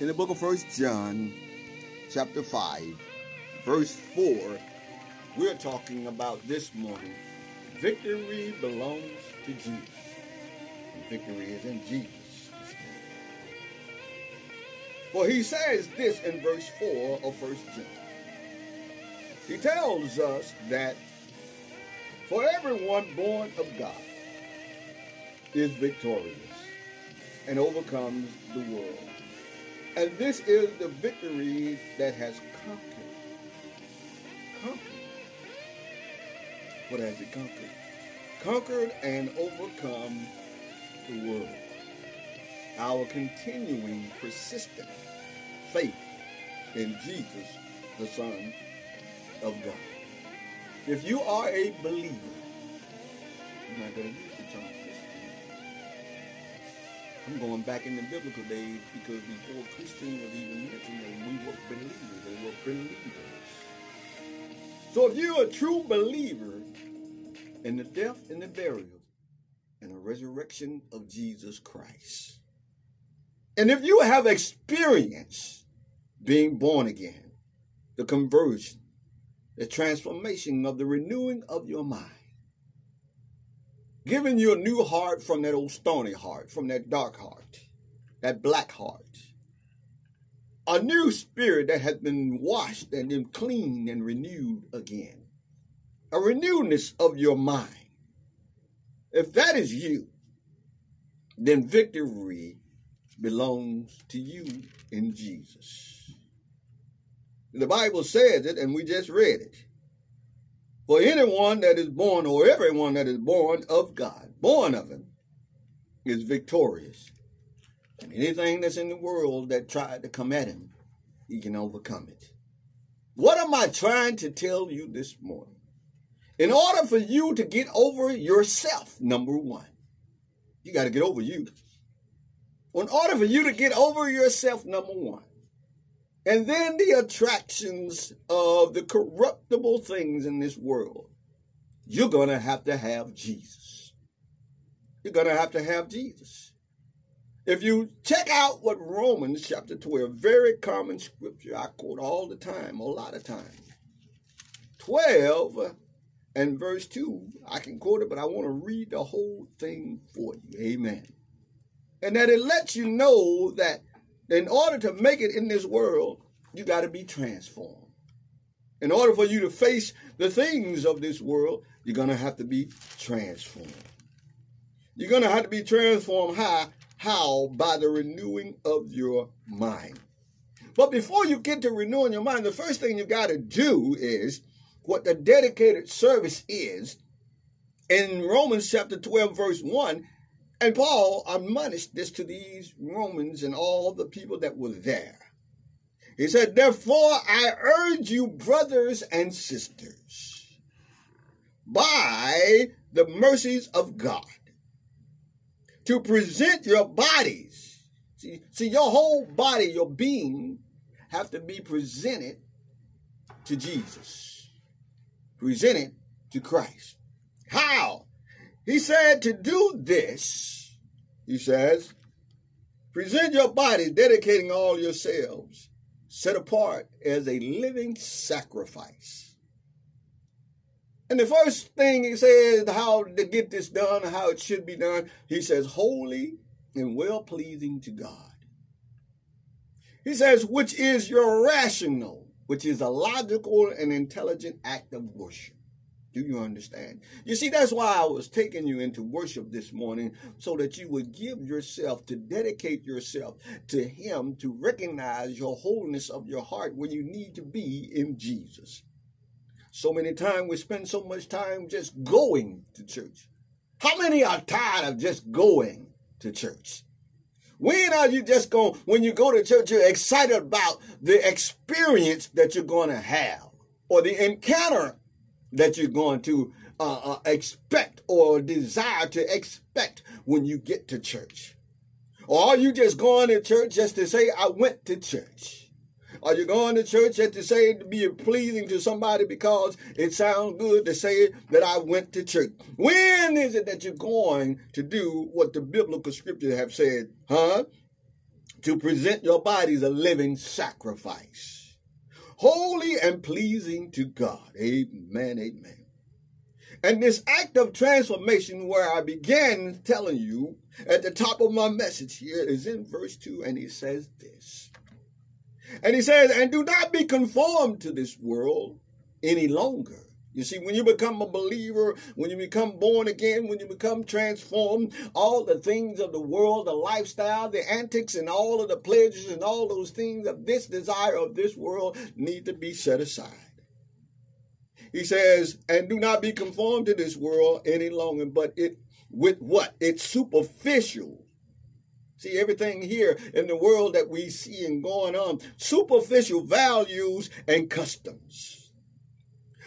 in the book of First John, chapter 5, verse 4, we're talking about this morning victory belongs to Jesus. And victory is in Jesus. For he says this in verse 4 of First John. He tells us that for everyone born of God is victorious and overcomes the world. And this is the victory that has conquered. Conquered. What has it conquered? Conquered and overcome the world. Our continuing, persistent faith in Jesus, the Son of God. If you are a believer, I'm not I'm going back in the biblical days because before Christian was even mentioned, we were believers. They were believers. So if you're a true believer in the death and the burial and the resurrection of Jesus Christ, and if you have experienced being born again, the conversion, the transformation of the renewing of your mind, giving you a new heart from that old stony heart, from that dark heart, that black heart. A new spirit that has been washed and then cleaned and renewed again. A renewedness of your mind. If that is you, then victory belongs to you in Jesus. The Bible says it, and we just read it. For anyone that is born, or everyone that is born of God, born of Him, is victorious. And anything that's in the world that tried to come at him, he can overcome it. What am I trying to tell you this morning? In order for you to get over yourself, number one, you got to get over you. In order for you to get over yourself, number one, and then the attractions of the corruptible things in this world. You're going to have to have Jesus. You're going to have to have Jesus. If you check out what Romans chapter 12, very common scripture I quote all the time, a lot of times. 12 and verse 2, I can quote it, but I want to read the whole thing for you. Amen. And that it lets you know that in order to make it in this world, you got to be transformed. In order for you to face the things of this world, you're going to have to be transformed. You're going to have to be transformed how? How? By the renewing of your mind. But before you get to renewing your mind, the first thing you got to do is what the dedicated service is. In Romans chapter 12, verse 1, and Paul admonished this to these Romans and all the people that were there. He said, Therefore I urge you, brothers and sisters, by the mercies of God, to present your bodies. See, see, your whole body, your being, have to be presented to Jesus. Presented to Christ. How? He said to do this, he says, present your body, dedicating all yourselves, set apart as a living sacrifice. And the first thing he says how to get this done, how it should be done, he says, holy and well pleasing to God. He says, which is your rational, which is a logical and intelligent act of worship. Do you understand? You see, that's why I was taking you into worship this morning so that you would give yourself, to dedicate yourself to Him, to recognize your wholeness of your heart where you need to be in Jesus. So many times we spend so much time just going to church. How many are tired of just going to church? When are you just going, when you go to church, you're excited about the experience that you're going to have or the encounter that you're going to uh, uh, expect or desire to expect when you get to church? Or are you just going to church just to say, I went to church? Are you going to church just to say to be pleasing to somebody because it sounds good to say that I went to church? When is it that you're going to do what the biblical scriptures have said? Huh? to present your bodies a living sacrifice, holy and pleasing to God. Amen, amen. And this act of transformation, where I began telling you at the top of my message here, is in verse 2, and he says this. And he says, And do not be conformed to this world any longer you see, when you become a believer, when you become born again, when you become transformed, all the things of the world, the lifestyle, the antics, and all of the pleasures and all those things of this desire of this world need to be set aside. He says, and do not be conformed to this world any longer, but it with what? It's superficial. See, everything here in the world that we see and going on, superficial values and customs.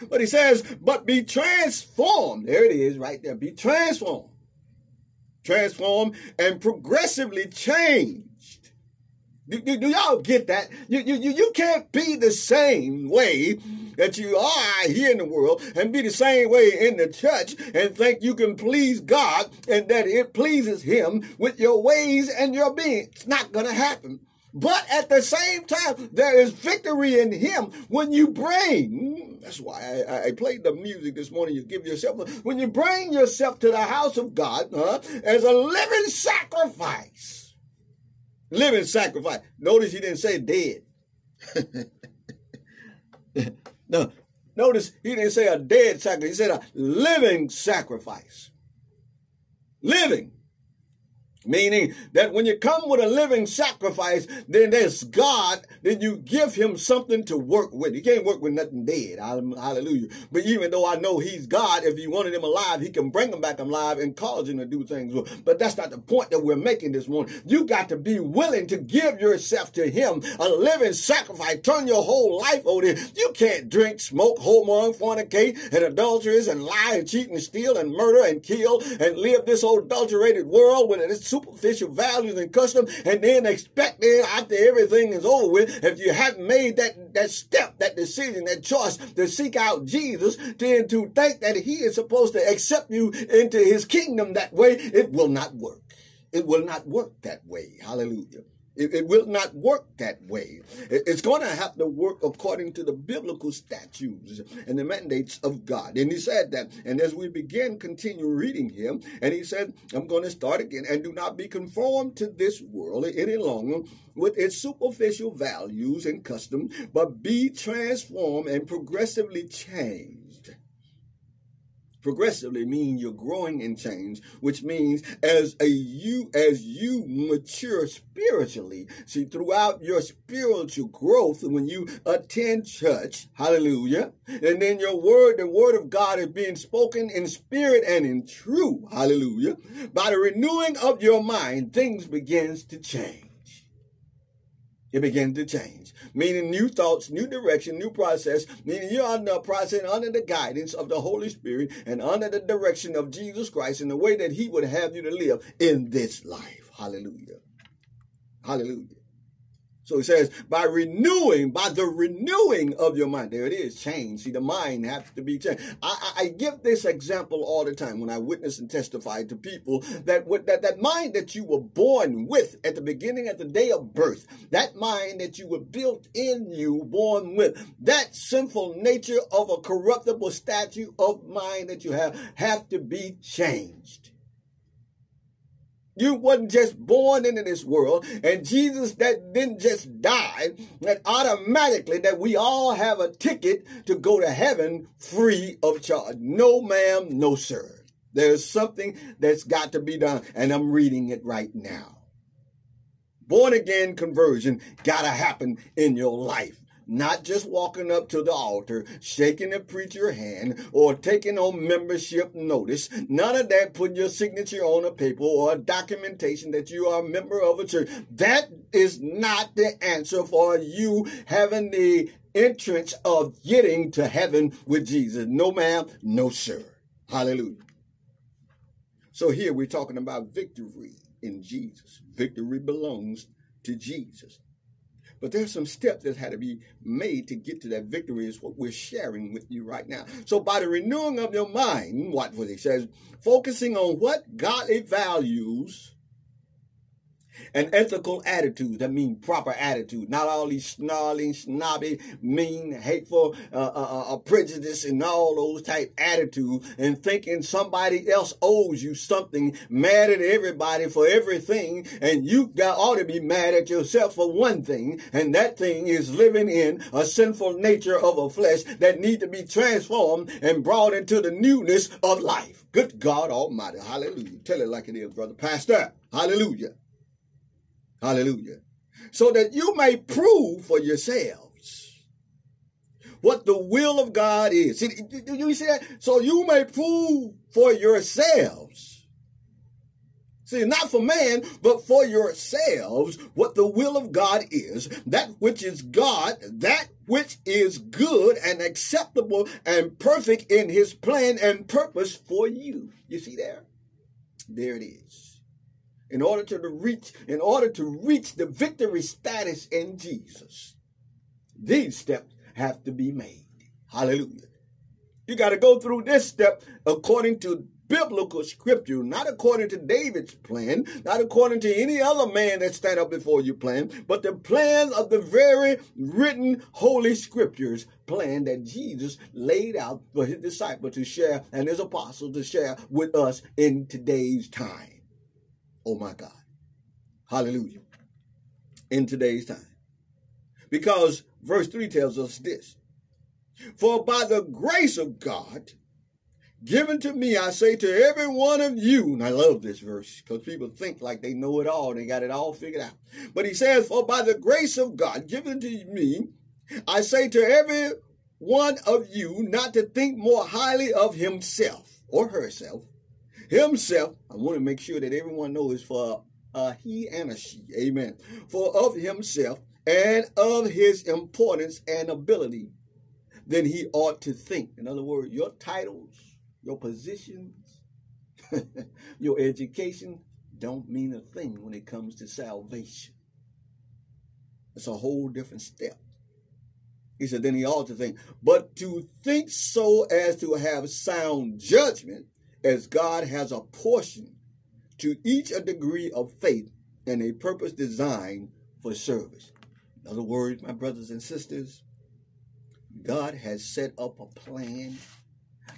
But he says, but be transformed. There it is right there. Be transformed. Transformed and progressively changed. Do, do, do y'all get that? You, you, you can't be the same way that you are here in the world and be the same way in the church and think you can please God and that it pleases Him with your ways and your being. It's not going to happen. But at the same time, there is victory in Him when you bring. Mm, that's why I, I, played the music this morning. You give yourself, when you bring yourself to the house of God huh, as a living sacrifice. Living sacrifice. Notice he didn't say dead. no, notice he didn't say a dead sacrifice. He said a living sacrifice. Living. Meaning that when you come with a living sacrifice, then there's God, then you give him something to work with. You can't work with nothing dead. Hallelujah. But even though I know he's God, if you wanted him alive, he can bring him back alive and cause him to do things. But that's not the point that we're making this morning. You got to be willing to give yourself to him, a living sacrifice. Turn your whole life over there. You can't drink, smoke, homon, fornicate, and adulterers, and lie, and cheat, and steal, and murder, and kill, and live this adulterated world when its superficial values and customs and then expect then after everything is over with, if you haven't made that, that step, that decision, that choice to seek out Jesus, then to think that he is supposed to accept you into his kingdom that way, it will not work. It will not work that way. Hallelujah. It, it, will not work that way. It, it's going to have to work according to the biblical statutes and the mandates of God. And he said that. And as we begin, continue reading him, and he said, I'm going to start again. And do not be conformed to this world any longer with its superficial values and custom, but be transformed and progressively changed progressively mean you're growing in change, which means as a you as you mature spiritually. See, throughout your spiritual growth, when you attend church, hallelujah, and then your word, the word of God is being spoken in spirit and in truth, hallelujah. By the renewing of your mind, things begins to change it begins to change. Meaning new thoughts, new direction, new process, meaning you're under a process under the guidance of the Holy Spirit and under the direction of Jesus Christ in the way that He would have you to live in this life. Hallelujah. Hallelujah. So he says, by renewing, by the renewing of your mind. There it is, change. See, the mind has to be changed. I, I, I give this example all the time when I witness and testify to people that, that that mind that you were born with at the beginning, at the day of birth, that mind that you were built in you, born with, that sinful nature of a corruptible statue of mind that you have, have to be changed. You wasn't just born into this world, and Jesus that didn't just die, that automatically that we all have a ticket to go to heaven free of charge. No, ma'am, no, sir. There's something that's got to be done, and I'm reading it right now. Born again conversion gotta happen in your life not just walking up to the altar, shaking the preacher hand, or taking on membership notice. None of that putting your signature on a paper or a documentation that you are a member of a church. That is not the answer for you having the entrance of getting to heaven with Jesus. No, ma'am, no, sir. Hallelujah. So here we're talking about victory in Jesus. Victory belongs to Jesus. But there's some steps that had to be made to get to that victory, is what we're sharing with you right now. So by the renewing of your mind, what was he says, focusing on what godly values An ethical attitude, that means proper attitude, not all these snarling, snobby, mean, hateful, uh, uh, uh, uh, prejudice and all those type attitudes and thinking somebody else owes you something, mad at everybody for everything, and you got ought to be mad at yourself for one thing, and that thing is living in a sinful nature of a flesh that need to be transformed and brought into the newness of life. Good God Almighty. Hallelujah. Tell it like it is, brother pastor. Hallelujah. Hallelujah. So that you may prove for yourselves what the will of God is. See, you see that? So you may prove for yourselves. See, not for man, but for yourselves what the will of God is, that which is God, that which is good and acceptable and perfect in his plan and purpose for you. You see there? There it is in order to reach in order to reach the victory status in Jesus. These steps have to be made. Hallelujah. You got to go through this step according to biblical scripture, not according to David's plan, not according to any other man that stand up before you plan, but the plan of the very written holy scriptures plan that Jesus laid out for his disciple to share and his apostles to share with us in today's time. Oh my God. Hallelujah. In today's time. Because verse 3 tells us this For by the grace of God given to me, I say to every one of you, and I love this verse because people think like they know it all, they got it all figured out. But he says, For by the grace of God given to me, I say to every one of you not to think more highly of himself or herself himself. I want to make sure that everyone knows for a he and a she. Amen. For of himself and of his importance and ability then he ought to think. In other words, your titles, your positions, your education don't mean a thing when it comes to salvation. It's a whole different step. He said, then he ought to think, but to think so as to have sound judgment as God has a portion to each a degree of faith and a purpose designed for service. In other words, my brothers and sisters, God has set up a plan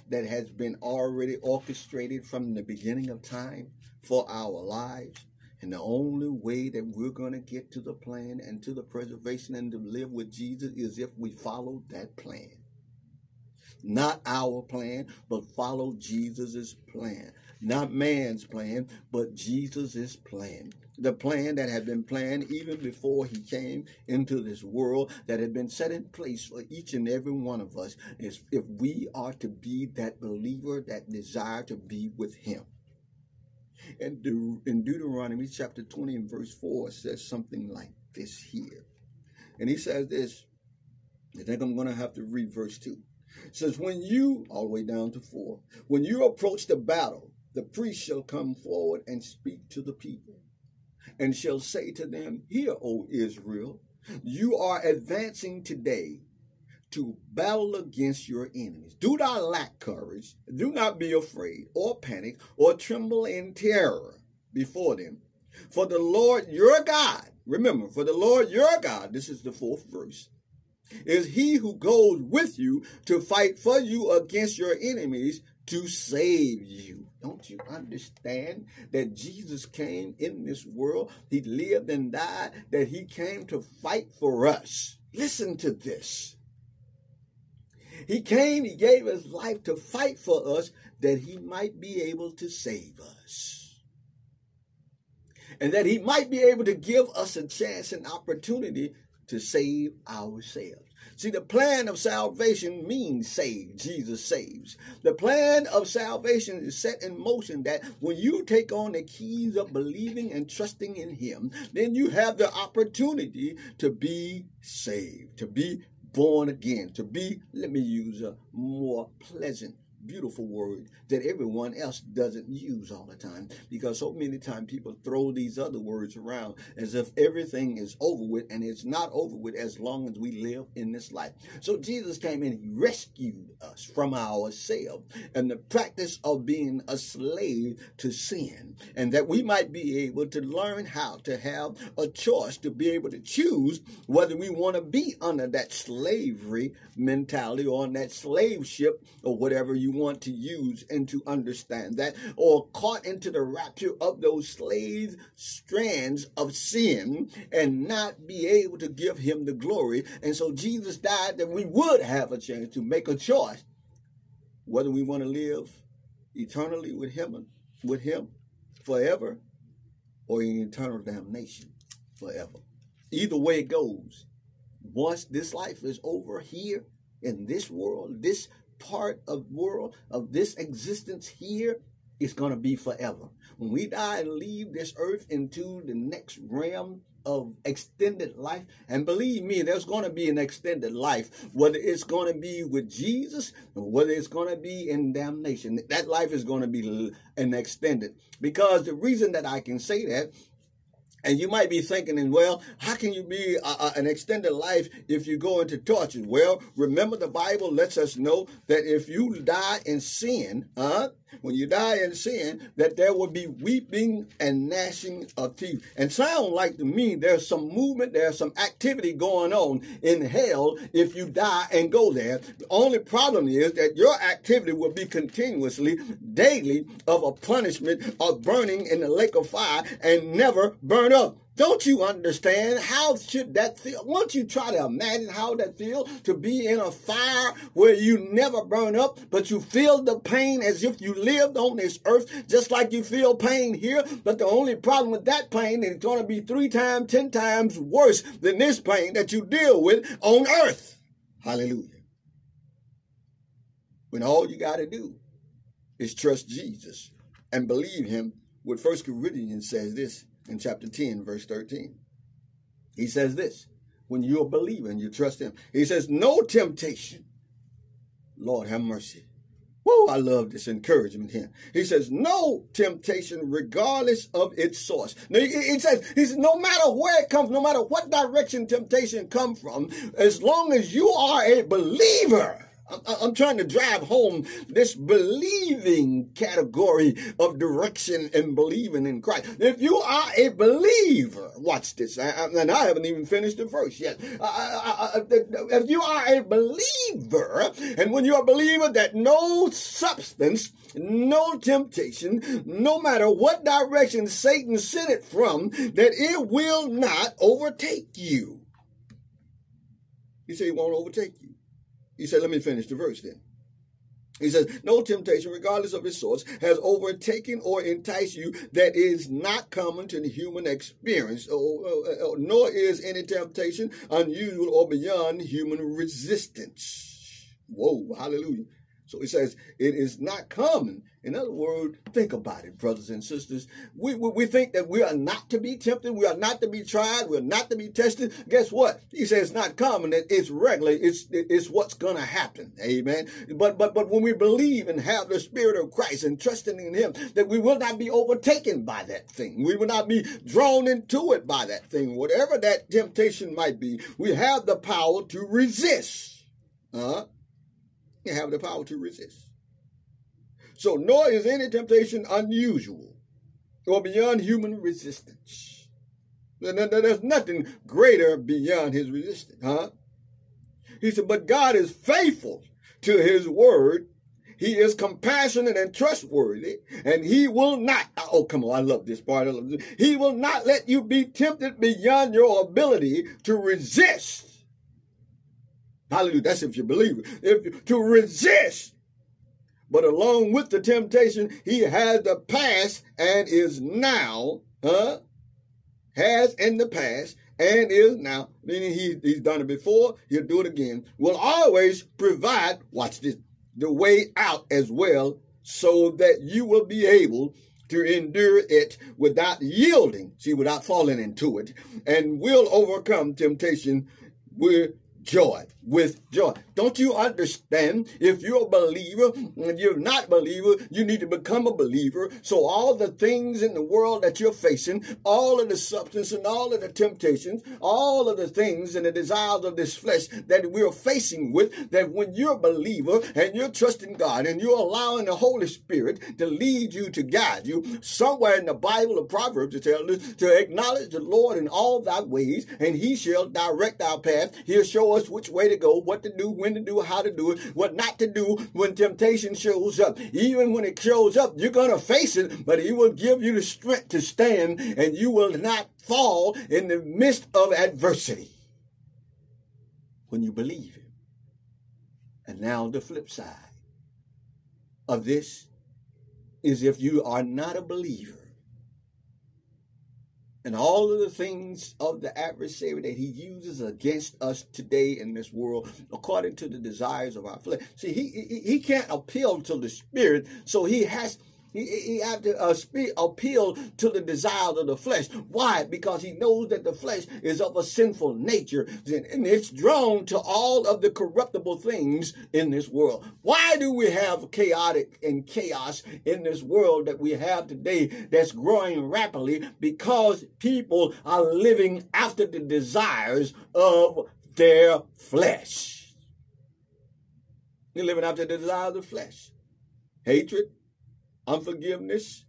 that has been already orchestrated from the beginning of time for our lives. And the only way that we're going to get to the plan and to the preservation and to live with Jesus is if we follow that plan not our plan, but follow Jesus' plan. Not man's plan, but Jesus' plan. The plan that had been planned even before he came into this world, that had been set in place for each and every one of us, is if we are to be that believer that desire to be with him. And in Deuteronomy chapter 20 and verse 4 says something like this here. And he says this, I think I'm going to have to read verse 2 says, When you, all the way down to four, when you approach the battle, the priest shall come forward and speak to the people, and shall say to them, Hear, O Israel, you are advancing today to battle against your enemies. Do not lack courage, do not be afraid, or panic, or tremble in terror before them. For the Lord your God, remember, for the Lord your God, this is the fourth verse, is he who goes with you to fight for you against your enemies to save you. Don't you understand that Jesus came in this world? He lived and died, that he came to fight for us. Listen to this. He came, he gave his life to fight for us that he might be able to save us. And that he might be able to give us a chance and opportunity to save ourselves. See, the plan of salvation means save. Jesus saves. The plan of salvation is set in motion that when you take on the keys of believing and trusting in Him, then you have the opportunity to be saved, to be born again, to be, let me use a more pleasant beautiful word that everyone else doesn't use all the time because so many times people throw these other words around as if everything is over with and it's not over with as long as we live in this life. So Jesus came and he rescued us from ourselves and the practice of being a slave to sin and that we might be able to learn how to have a choice to be able to choose whether we want to be under that slavery mentality or on that slave ship or whatever you want to use and to understand that, or caught into the rapture of those slave strands of sin and not be able to give him the glory. And so Jesus died that we would have a chance to make a choice whether we want to live eternally with him with him forever or in eternal damnation forever. Either way it goes, once this life is over here in this world, this part of world of this existence here is going to be forever. When we die and leave this earth into the next realm of extended life, and believe me, there's going to be an extended life, whether it's going to be with Jesus or whether it's going to be in damnation. That life is going to be an extended. Because the reason that I can say that and you might be thinking, well, how can you be a, a, an extended life if you go into torture? Well, remember the Bible lets us know that if you die in sin, huh? When you die in sin, that there will be weeping and gnashing of teeth. And sound like to me there's some movement, there's some activity going on in hell if you die and go there. The only problem is that your activity will be continuously, daily, of a punishment of burning in the lake of fire and never burn up. Don't you understand? How should that feel? Won't you try to imagine how that feels to be in a fire where you never burn up, but you feel the pain as if you lived on this earth, just like you feel pain here. But the only problem with that pain is it's going to be three times, ten times worse than this pain that you deal with on earth. Hallelujah. When all you got to do is trust Jesus and believe him, what First Corinthians says this in chapter 10, verse 13. He says this when you're believing, you trust him. He says, No temptation. Lord have mercy. Whoa, I love this encouragement here. He says, no temptation, regardless of its source. Now, he says, he says, no matter where it comes, no matter what direction temptation comes from, as long as you are a believer, I'm trying to drive home this believing category of direction and believing in Christ. If you are a believer, watch this, and I haven't even finished the verse yet. If you are a believer, and when you're a believer, that no substance, no temptation, no matter what direction Satan sent it from, that it will not overtake you. He said he won't overtake you. He said, let me finish the verse then. He says, No temptation, regardless of its source, has overtaken or enticed you that is not common to the human experience, nor is any temptation unusual or beyond human resistance. Whoa, hallelujah. So he says, it is not common. In other words, think about it, brothers and sisters. We, we, we, think that we are not to be tempted. We are not to be tried. We're not to be tested. Guess what? He says it's not common. That it's regular. It's, it's what's going to happen. Amen. But, but, but when we believe and have the spirit of Christ and trusting in him, that we will not be overtaken by that thing. We will not be drawn into it by that thing. Whatever that temptation might be, we have the power to resist. Uh, have the power to resist. So, nor is any temptation unusual or beyond human resistance. There's nothing greater beyond his resistance, huh? He said, but God is faithful to his word. He is compassionate and trustworthy, and he will not, oh, come on, I love this part. Love this. He will not let you be tempted beyond your ability to resist Hallelujah. That's if you believe it. If to resist. But along with the temptation, he has the past and is now, huh? Has in the past and is now, meaning he, he's done it before, he'll do it again, will always provide, watch this, the way out as well, so that you will be able to endure it without yielding, see, without falling into it, and will overcome temptation with joy. With joy. Don't you understand? If you're a believer and you're not a believer, you need to become a believer. So all the things in the world that you're facing, all of the substance and all of the temptations, all of the things and the desires of this flesh that we're facing with, that when you're a believer and you're trusting God and you're allowing the Holy Spirit to lead you, to guide you, somewhere in the Bible or Proverbs it tells us to acknowledge the Lord in all thy ways and he shall direct our path. He'll show us which way to go, what to do, when to do, how to do it, what not to do when temptation shows up. Even when it shows up, you're going to face it, but he will give you the strength to stand and you will not fall in the midst of adversity when you believe him. And now the flip side of this is if you are not a believer, and all of the things of the adversary that he uses against us today in this world according to the desires of our flesh. See, he, he, he can't appeal to the spirit, so he has he, he have to uh, speak, appeal to the desires of the flesh. Why? Because he knows that the flesh is of a sinful nature and it's drawn to all of the corruptible things in this world. Why do we have chaotic and chaos in this world that we have today that's growing rapidly? Because people are living after the desires of their flesh. They're living after the desires of the flesh. Hatred, unforgiveness,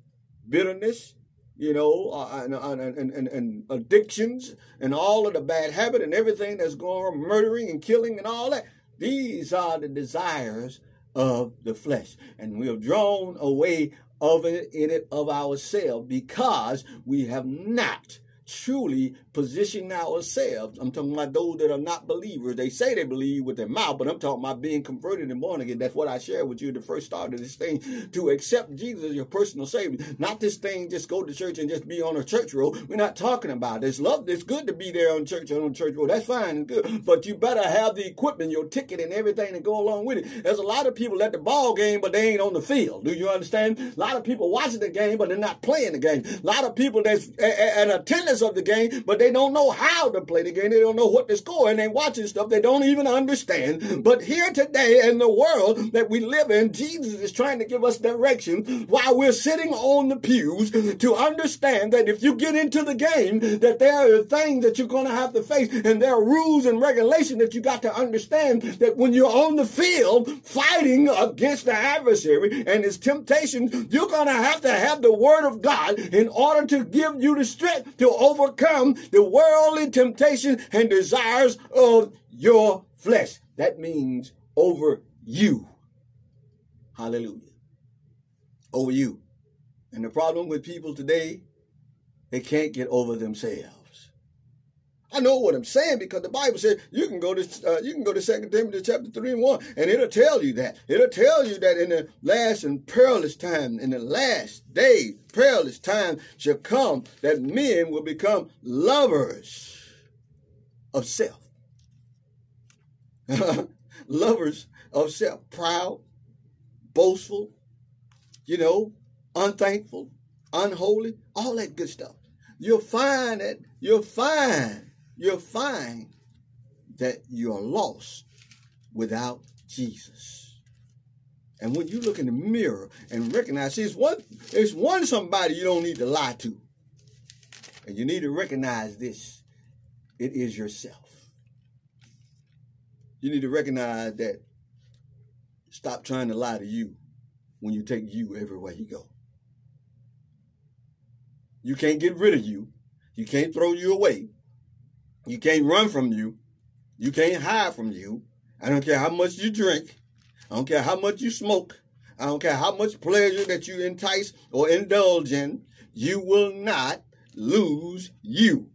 bitterness, you know, uh, and, and, and, and, addictions and all of the bad habit and everything that's going on, murdering and killing and all that. These are the desires of the flesh. And we have drawn away of it in it of ourselves because we have not truly position ourselves. I'm talking about those that are not believers. They say they believe with their mouth, but I'm talking about being converted and born again. That's what I shared with you the first start of this thing to accept Jesus as your personal savior. Not this thing just go to church and just be on a church roll. We're not talking about this. Love, it's good to be there on church on church roll. That's fine and good, but you better have the equipment, your ticket, and everything to go along with it. There's a lot of people at the ball game, but they ain't on the field. Do you understand? A lot of people watching the game, but they're not playing the game. A lot of people that's an attendance of the game, but they don't know how to play the game. They don't know what to score, and they watching stuff they don't even understand. But here today in the world that we live in, Jesus is trying to give us direction while we're sitting on the pews to understand that if you get into the game, that there are things that you're going to have to face, and there are rules and regulations that you got to understand that when you're on the field fighting against the adversary and his temptations, you're going to have to have the word of God in order to give you the strength to overcome the worldly temptation and desires of your flesh. That means over you. Hallelujah. Over you. And the problem with people today, they can't get over themselves. I know what I'm saying because the Bible says you can go to uh, you can go to Second Timothy chapter three and one, and it'll tell you that. It'll tell you that in the last and perilous time, in the last day, perilous time shall come that men will become lovers of self. lovers of self, proud, boastful, you know, unthankful, unholy, all that good stuff. You'll find that you'll find you'll find that you're lost without Jesus. And when you look in the mirror and recognize, see, it's one, it's one somebody you don't need to lie to. And you need to recognize this. It is yourself. You need to recognize that stop trying to lie to you when you take you everywhere you go. You can't get rid of you. You can't throw you away. You can't run from you. You can't hide from you. I don't care how much you drink. I don't care how much you smoke. I don't care how much pleasure that you entice or indulge in. You will not lose you.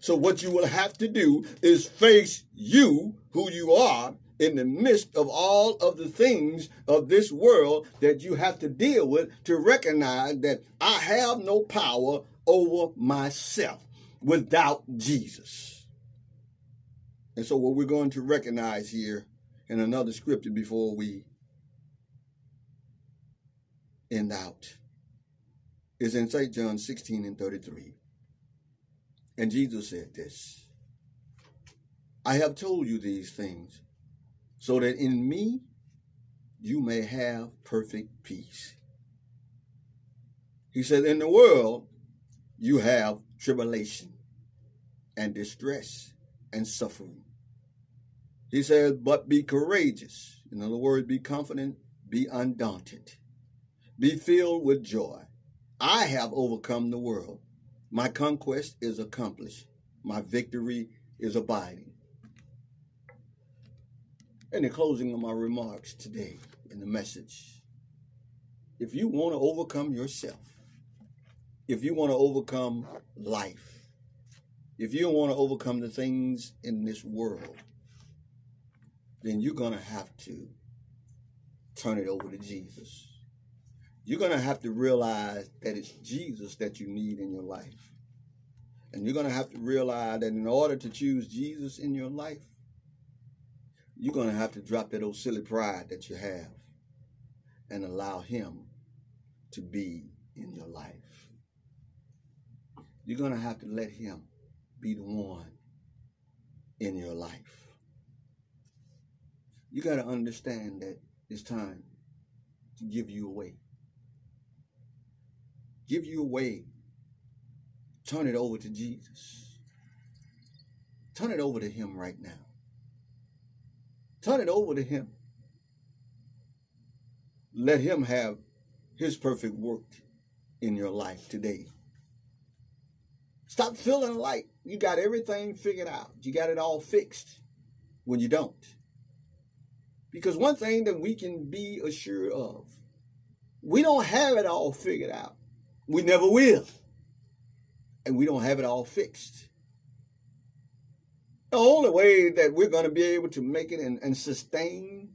So what you will have to do is face you, who you are, in the midst of all of the things of this world that you have to deal with to recognize that I have no power over myself without Jesus. And so, what we're going to recognize here in another scripture before we end out is in St. John 16 and 33. And Jesus said this I have told you these things so that in me you may have perfect peace. He said, In the world you have tribulation and distress and suffering. He says, But be courageous. In other words, be confident, be undaunted, be filled with joy. I have overcome the world. My conquest is accomplished. My victory is abiding. And in the closing of my remarks today in the message, if you want to overcome yourself, if you want to overcome life, if you want to overcome the things in this world, then you're going to have to turn it over to Jesus. You're going to have to realize that it's Jesus that you need in your life. And you're going to have to realize that in order to choose Jesus in your life, you're going to have to drop that old silly pride that you have and allow Him to be in your life. You're going to have to let Him be the one in your life. You got to understand that it's time to give you away. Give you away. Turn it over to Jesus. Turn it over to Him right now. Turn it over to Him. Let Him have His perfect work in your life today. Stop feeling like you got everything figured out. You got it all fixed when you don't. Because one thing that we can be assured of, we don't have it all figured out. We never will. And we don't have it all fixed. The only way that we're going to be able to make it and, and sustain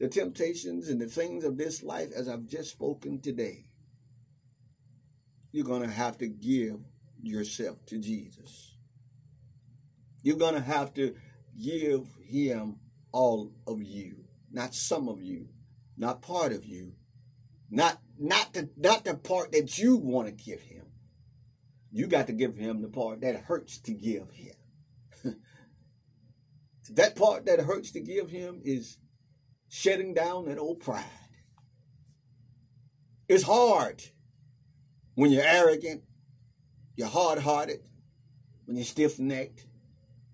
the temptations and the things of this life, as I've just spoken today, you're going to have to give yourself to Jesus. You're going to have to give him all of you, not some of you, not part of you, not not the not the part that you want to give him. You got to give him the part that hurts to give him. that part that hurts to give him is shedding down that old pride. It's hard when you're arrogant, you're hard hearted, when you're stiff necked,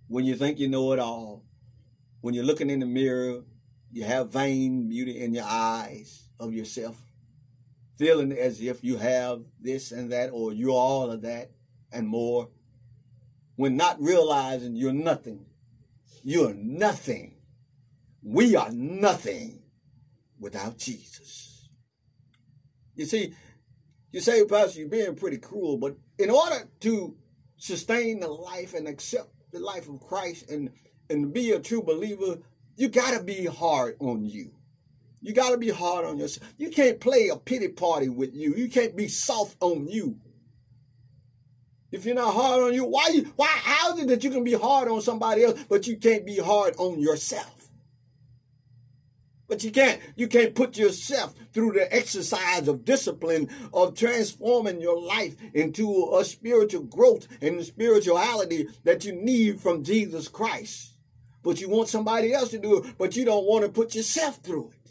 when you think you know it all, when you're looking in the mirror, you have vain beauty in your eyes of yourself, feeling as if you have this and that, or you're all of that and more, when not realizing you're nothing. You're nothing. We are nothing without Jesus. You see, you say, Pastor, you're being pretty cruel, but in order to sustain the life and accept the life of Christ and and be a true believer, you got to be hard on you. You got to be hard on yourself. You can't play a pity party with you. You can't be soft on you. If you're not hard on you, why you why how is it that you can be hard on somebody else, but you can't be hard on yourself? But you can't you can't put yourself through the exercise of discipline of transforming your life into a spiritual growth and spirituality that you need from Jesus Christ but you want somebody else to do it, but you don't want to put yourself through it.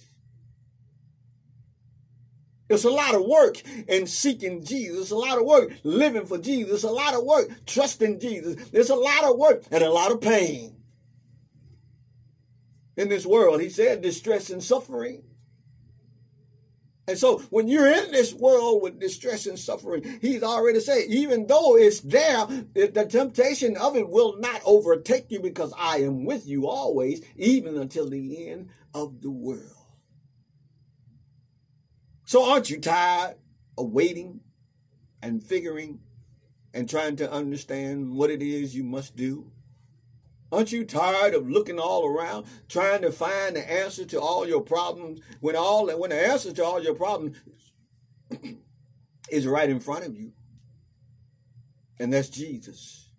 It's a lot of work in seeking Jesus, a lot of work living for Jesus, a lot of work trusting Jesus. There's a lot of work and a lot of pain in this world. He said distress and suffering. And so when you're in this world with distress and suffering, he's already said, even though it's there, the temptation of it will not overtake you because I am with you always, even until the end of the world. So aren't you tired of waiting and figuring and trying to understand what it is you must do? Aren't you tired of looking all around, trying to find the answer to all your problems when all when the answer to all your problems is right in front of you? And that's Jesus.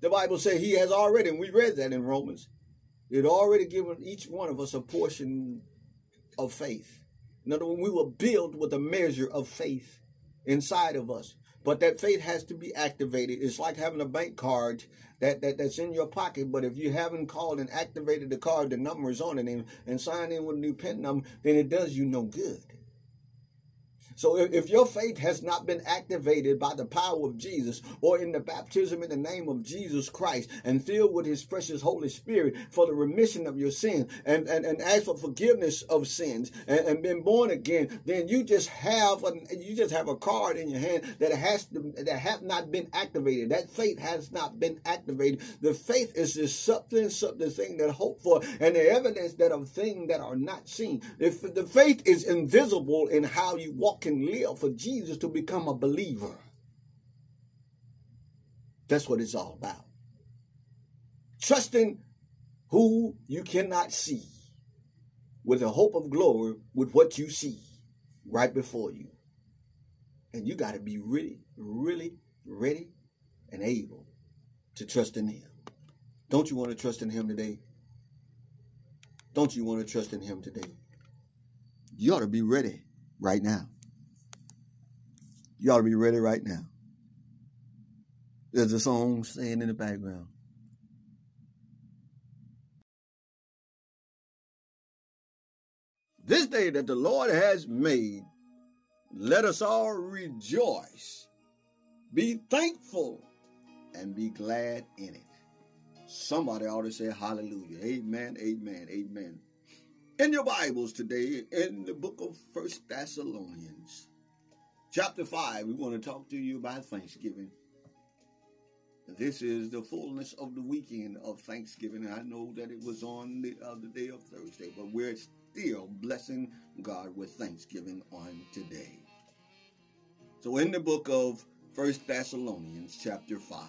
The Bible says he has already, and we read that in Romans, it already given each one of us a portion of faith. In other words, we were built with a measure of faith inside of us. But that faith has to be activated. It's like having a bank card that, that that's in your pocket, but if you haven't called and activated the card, the number is on it, and, and signed in with a new PIN number, then it does you no good. So if, your faith has not been activated by the power of Jesus or in the baptism in the name of Jesus Christ and filled with his precious Holy Spirit for the remission of your sins and, and, and ask for forgiveness of sins and, and been born again, then you just have a, you just have a card in your hand that has to, that have not been activated. That faith has not been activated. The faith is this something, something thing that hope for and the evidence that of things that are not seen. If the faith is invisible in how you walk can live for Jesus to become a believer. That's what it's all about. Trusting who you cannot see with the hope of glory with what you see right before you. And you got to be really, really ready and able to trust in Him. Don't you want to trust in Him today? Don't you want to trust in Him today? You ought to be ready right now. You ought to be ready right now. There's a song saying in the background. This day that the Lord has made, let us all rejoice, be thankful, and be glad in it. Somebody ought to say hallelujah. Amen, amen, amen. In your Bibles today, in the book of First Thessalonians, Chapter 5, we want to talk to you about Thanksgiving. This is the fullness of the weekend of Thanksgiving. I know that it was on the other day of Thursday, but we're still blessing God with Thanksgiving on today. So in the book of First Thessalonians, chapter 5,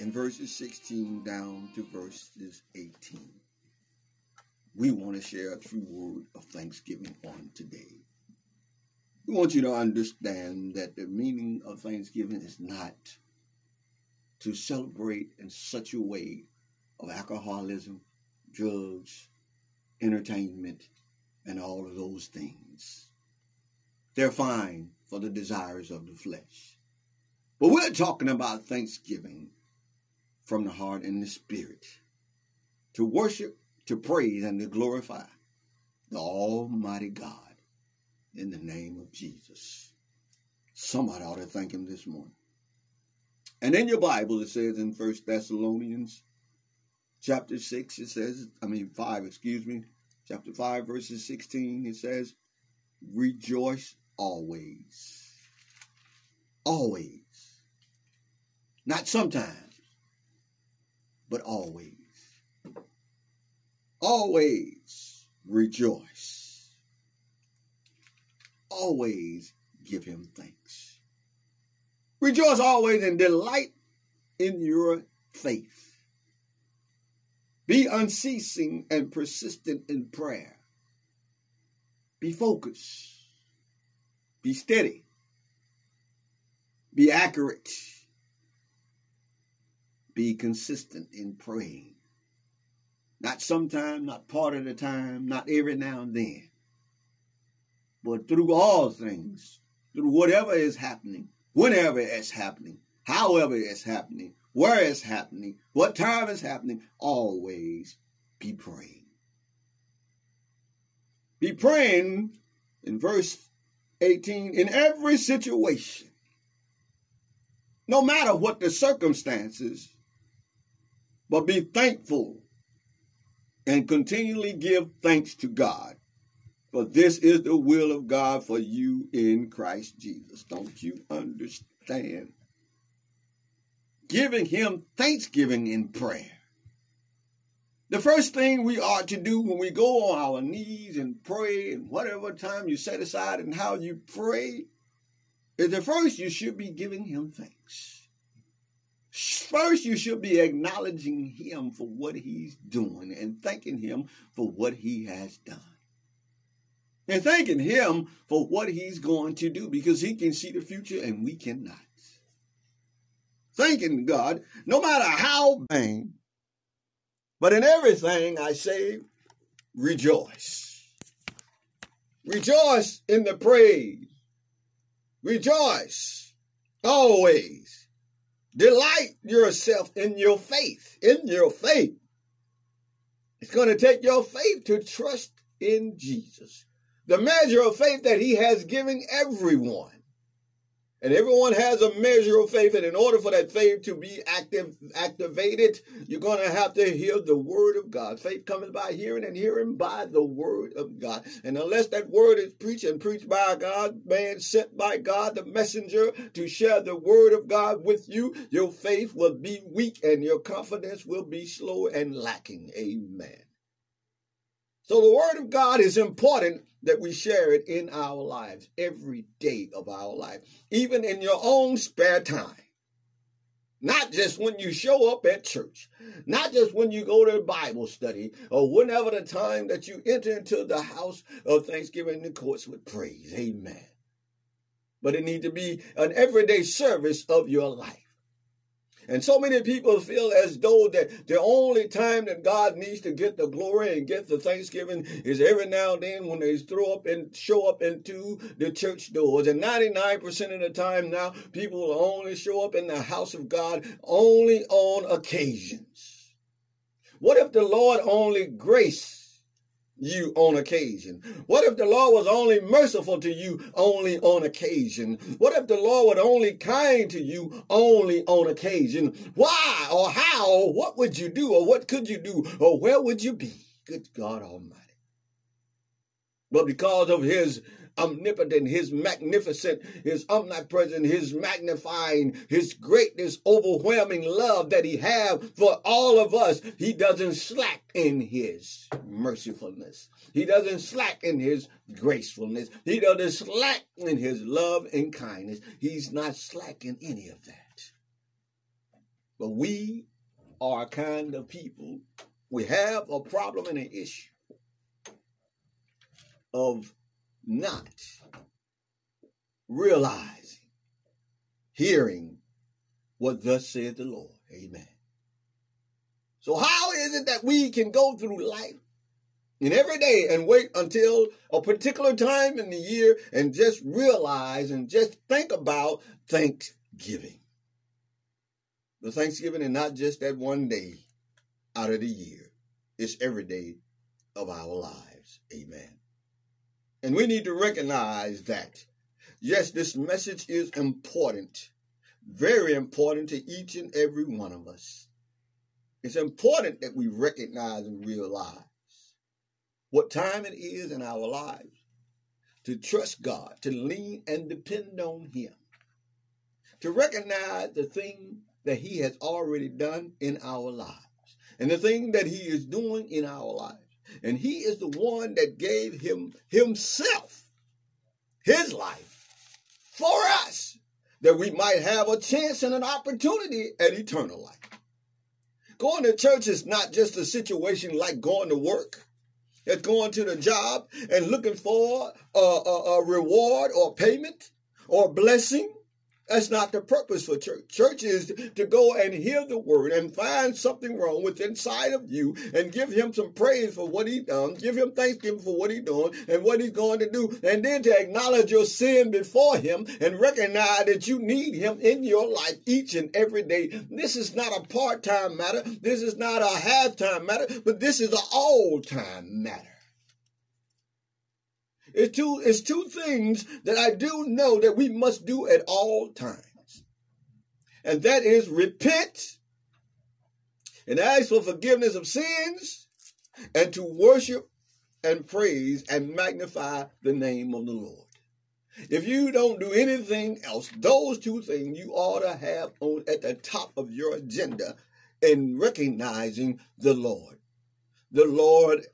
in verses 16 down to verses 18, we want to share a true word of thanksgiving on today. We want you to understand that the meaning of Thanksgiving is not to celebrate in such a way of alcoholism, drugs, entertainment, and all of those things. They're fine for the desires of the flesh. But we're talking about Thanksgiving from the heart and the spirit to worship, to praise, and to glorify the Almighty God in the name of Jesus. Somebody ought to thank him this morning. And in your Bible, it says in First Thessalonians chapter 6, it says, I mean 5, excuse me, chapter 5, verses 16, it says, Rejoice always. Always. Not sometimes, but always. Always rejoice always give him thanks. Rejoice always and delight in your faith. Be unceasing and persistent in prayer. Be focused. Be steady. Be accurate. Be consistent in praying. Not sometime, not part of the time, not every now and then but through all things, through whatever is happening, whenever it's happening, however it's happening, where it's happening, what time it's happening, always be praying. Be praying in verse 18 in every situation, no matter what the circumstances, but be thankful and continually give thanks to God for this is the will of God for you in Christ Jesus. Don't you understand? Giving him thanksgiving in prayer. The first thing we ought to do when we go on our knees and pray, and whatever time you set aside and how you pray, is that first you should be giving him thanks. First, you should be acknowledging him for what he's doing and thanking him for what he has done and thanking him for what he's going to do because he can see the future and we cannot. Thanking God, no matter how vain, but in everything I say, rejoice. Rejoice in the praise. Rejoice always. Delight yourself in your faith. In your faith. It's going to take your faith to trust in Jesus. The measure of faith that he has given everyone. And everyone has a measure of faith. And in order for that faith to be active, activated, you're going to have to hear the word of God. Faith comes by hearing and hearing by the word of God. And unless that word is preached and preached by God, man sent by God, the messenger to share the word of God with you, your faith will be weak and your confidence will be slow and lacking. Amen. So the word of God is important that we share it in our lives every day of our life, even in your own spare time. Not just when you show up at church, not just when you go to Bible study, or whenever the time that you enter into the house of thanksgiving the courts with praise. Amen. But it needs to be an everyday service of your life. And so many people feel as though that the only time that God needs to get the glory and get the thanksgiving is every now and then when they throw up and show up into the church doors. And 99% of the time now, people will only show up in the house of God only on occasions. What if the Lord only grace you on occasion? What if the Lord was only merciful to you only on occasion? What if the Lord was only kind to you only on occasion? Why or how? What would you do or what could you do or where would you be? Good God Almighty. But because of his omnipotent, his magnificent, his omnipresent, his magnifying, his greatness, overwhelming love that he have for all of us. He doesn't slack in his mercifulness. He doesn't slack in his gracefulness. He doesn't slack in his love and kindness. He's not slack in any of that. But we are a kind of people, we have a problem and an issue of not realizing, hearing what thus said the Lord. Amen. So how is it that we can go through life and every day and wait until a particular time in the year and just realize and just think about Thanksgiving? The Thanksgiving is not just that one day out of the year. It's every day of our lives. Amen. And we need to recognize that, yes, this message is important, very important to each and every one of us. It's important that we recognize and realize what time it is in our lives to trust God, to lean and depend on Him, to recognize the thing that He has already done in our lives and the thing that He is doing in our lives. And he is the one that gave him himself, his life for us, that we might have a chance and an opportunity at eternal life. Going to church is not just a situation like going to work. It's going to the job and looking for a, a, a reward or payment or blessing that's not the purpose for church. Church is to go and hear the word and find something wrong with inside of you and give him some praise for what he done, give him thanksgiving for what he doing and what he's going to do, and then to acknowledge your sin before him and recognize that you need him in your life each and every day. This is not a part-time matter. This is not a half-time matter, but this is an all-time matter. It's two, it's two things that I do know that we must do at all times. And that is repent and ask for forgiveness of sins and to worship and praise and magnify the name of the Lord. If you don't do anything else, those two things you ought to have on at the top of your agenda in recognizing the Lord, the Lord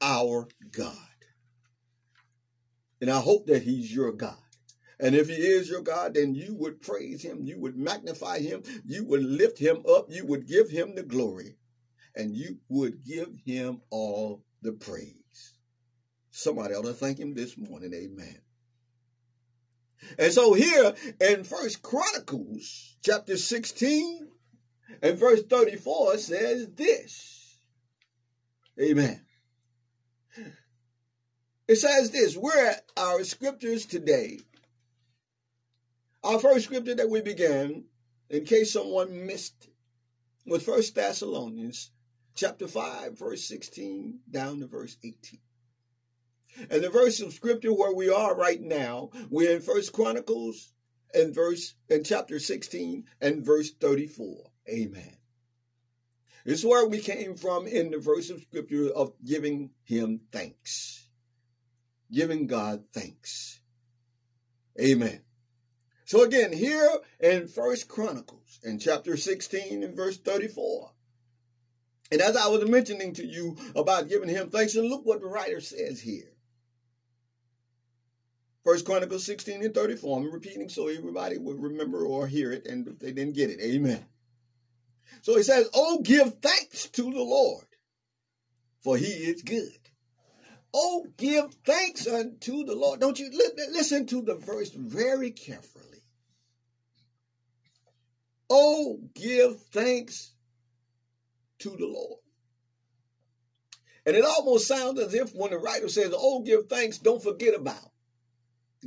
our God. And I hope that he's your God. And if he is your God, then you would praise him, you would magnify him, you would lift him up, you would give him the glory, and you would give him all the praise. Somebody ought to thank him this morning. Amen. And so here in First Chronicles chapter 16 and verse 34 says this. Amen. It says this, where our scriptures today Our first scripture that we began, in case someone missed, was First Thessalonians chapter 5, verse 16 down to verse 18. And the verse of scripture where we are right now, we're in First Chronicles and verse in chapter 16 and verse 34. Amen. Is where we came from in the verse of scripture of giving him thanks. Giving God thanks. Amen. So again, here in First Chronicles in chapter 16 and verse 34. And as I was mentioning to you about giving him thanks, and look what the writer says here. First Chronicles 16 and 34. I'm repeating so everybody will remember or hear it, and if they didn't get it, amen. So he says, Oh, give thanks to the Lord, for he is good. Oh, give thanks unto the Lord. Don't you listen to the verse very carefully. Oh, give thanks to the Lord. And it almost sounds as if when the writer says, Oh, give thanks, don't forget about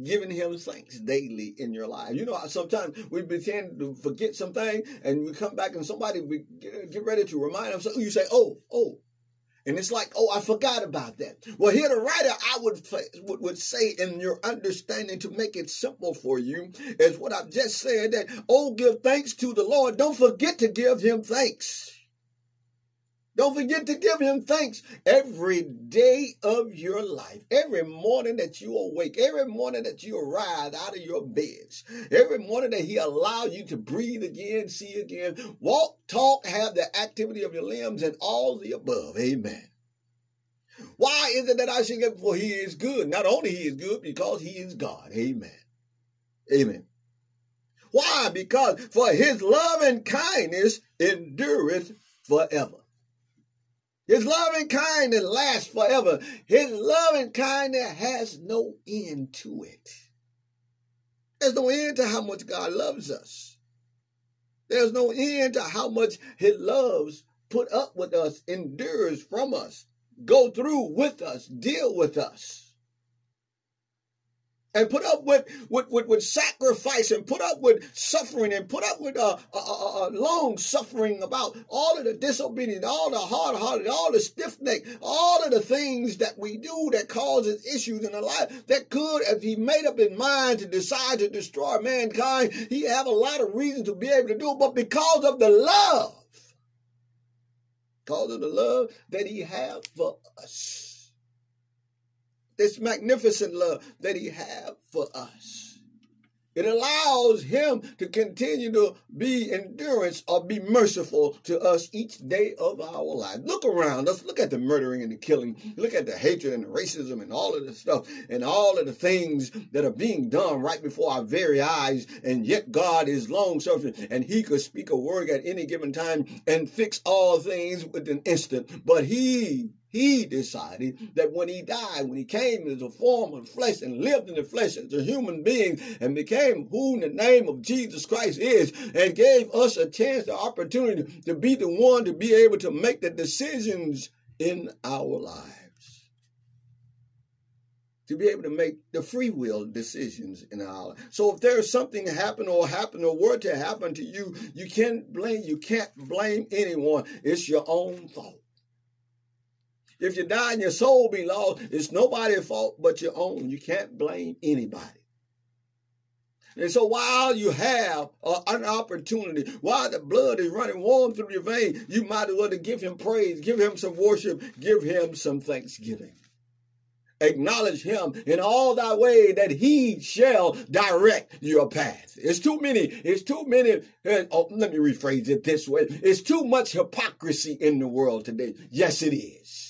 giving him thanks daily in your life. You know, sometimes we pretend to forget something and we come back and somebody we get ready to remind. So you say, oh, oh. And it's like, oh, I forgot about that. Well, here the writer, I would, would, say in your understanding to make it simple for you is what I've just said that, oh, give thanks to the Lord. Don't forget to give him thanks. Don't forget to give him thanks every day of your life. Every morning that you awake, every morning that you arise out of your beds, every morning that he allows you to breathe again, see again, walk, talk, have the activity of your limbs, and all the above. Amen. Why is it that I should give? For he is good. Not only he is good, because he is God. Amen. Amen. Why? Because for his love and kindness endureth forever. His loving kindness lasts forever. His loving kindness has no end to it. There's no end to how much God loves us. There's no end to how much He loves, put up with us, endures from us, go through with us, deal with us and put up with, with, with, with, sacrifice and put up with suffering and put up with uh, uh, uh, uh long suffering about all of the disobedience, all the hard hearted, all the stiff neck, all of the things that we do that causes issues in the life that could, if he made up his mind to decide to destroy mankind, he have a lot of reasons to be able to do it, but because of the love, because of the love that he has for us this magnificent love that he has for us. It allows him to continue to be endurance or be merciful to us each day of our life. Look around us. Look at the murdering and the killing. Look at the hatred and the racism and all of the stuff and all of the things that are being done right before our very eyes. And yet God is long suffering and he could speak a word at any given time and fix all things with an instant. But he he decided that when he died, when he came as a form of flesh and lived in the flesh as a human being and became who the name of Jesus Christ is and gave us a chance, the opportunity to be the one to be able to make the decisions in our lives. To be able to make the free will decisions in our life. So if there's something happen or happen or were to happen to you, you can't blame you can't blame anyone. It's your own fault. If you die and your soul be lost, it's nobody's fault but your own. You can't blame anybody. And so while you have an opportunity, while the blood is running warm through your veins, you might as well give him praise, give him some worship, give him some thanksgiving. Acknowledge him in all thy way that he shall direct your path. It's too many, it's too many, uh, oh, let me rephrase it this way. It's too much hypocrisy in the world today. Yes, it is.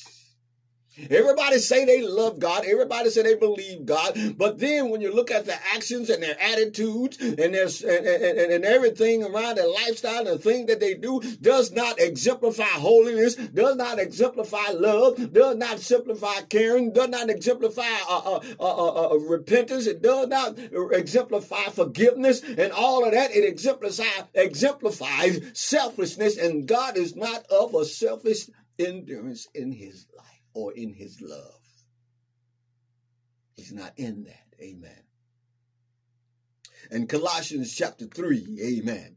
Everybody say they love God. Everybody say they believe God. But then when you look at the actions and their attitudes and their and, and, and everything around their lifestyle and the thing that they do does not exemplify holiness, does not exemplify love, does not exemplify caring, does not exemplify uh, uh, uh, uh, repentance, it does not exemplify forgiveness and all of that. It exemplifies, exemplifies selflessness, and God is not of a selfish endurance in his life or in his love. He's not in that. Amen. in Colossians chapter 3. Amen.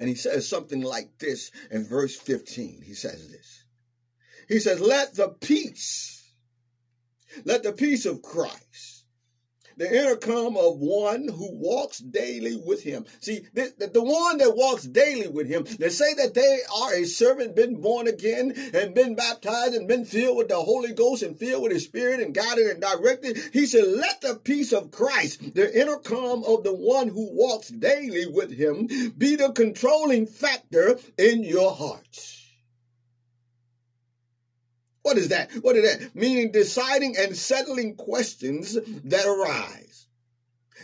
And he says something like this in verse 15. He says this. He says, Let the peace, let the peace of Christ the intercom of one who walks daily with him. See, the, the, the, one that walks daily with him, they say that they are a servant, been born again and been baptized and been filled with the Holy Ghost and filled with his spirit and guided and directed. He said, let the peace of Christ, the intercom of the one who walks daily with him, be the controlling factor in your hearts. What is that? What is that? Meaning deciding and settling questions that arise.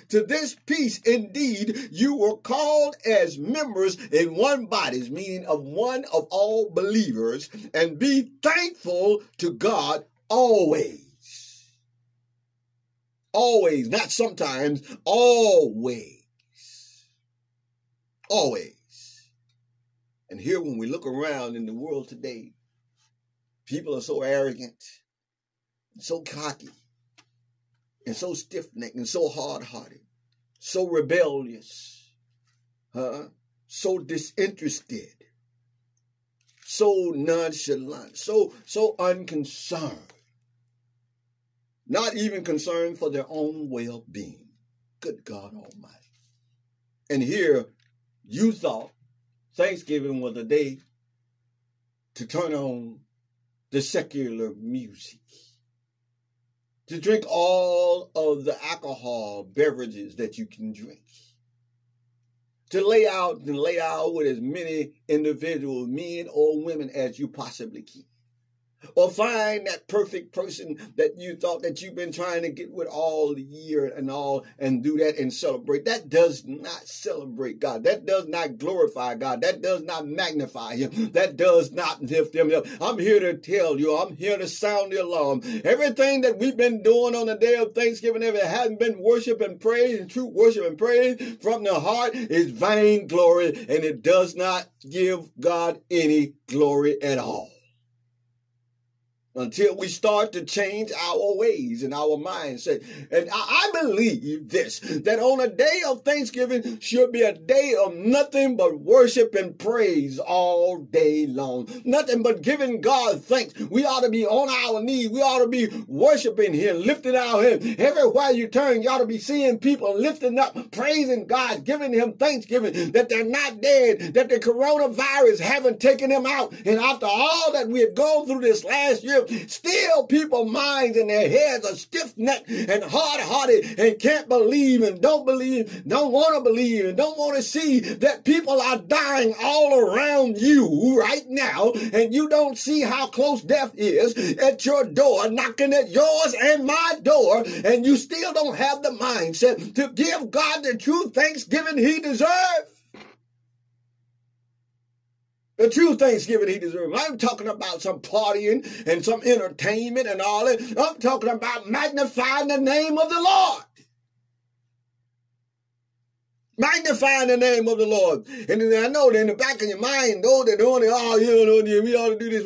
To this peace, indeed, you were called as members in one body, meaning of one of all believers, and be thankful to God always. Always, not sometimes, always. Always. And here, when we look around in the world today, People are so arrogant, so cocky, and so stiff necked and so hard hearted, so rebellious, huh? so disinterested, so nonchalant, so so unconcerned, not even concerned for their own well being. Good God Almighty. And here you thought Thanksgiving was a day to turn on the secular music, to drink all of the alcohol beverages that you can drink, to lay out and lay out with as many individual men or women, as you possibly can or find that perfect person that you thought that you've been trying to get with all the year and all and do that and celebrate. That does not celebrate God. That does not glorify God. That does not magnify Him. That does not lift Him up. I'm here to tell you, I'm here to sound the alarm. Everything that we've been doing on the day of Thanksgiving, if it hasn't been worship and praise and true worship and praise from the heart, is vain glory and it does not give God any glory at all until we start to change our ways and our mindset. And I, believe this, that on a day of Thanksgiving should be a day of nothing but worship and praise all day long. Nothing but giving God thanks. We ought to be on our knees. We ought to be worshiping Him, lifting our hands. Everywhere you turn, you ought to be seeing people lifting up, praising God, giving Him thanksgiving that they're not dead, that the coronavirus haven't taken them out. And after all that we have gone through this last year, Still, people minds and their heads are stiff necked and hard hearted and can't believe and don't believe, don't want to believe and don't want to see that people are dying all around you right now. And you don't see how close death is at your door, knocking at yours and my door. And you still don't have the mindset to give God the true thanksgiving he deserves. The true Thanksgiving he deserves. I'm talking about some partying and some entertainment and all that. I'm talking about magnifying the name of the Lord. Magnifying the name of the Lord. And I know that in the back of your mind, oh, those that doing it, oh, you know, we ought to do this.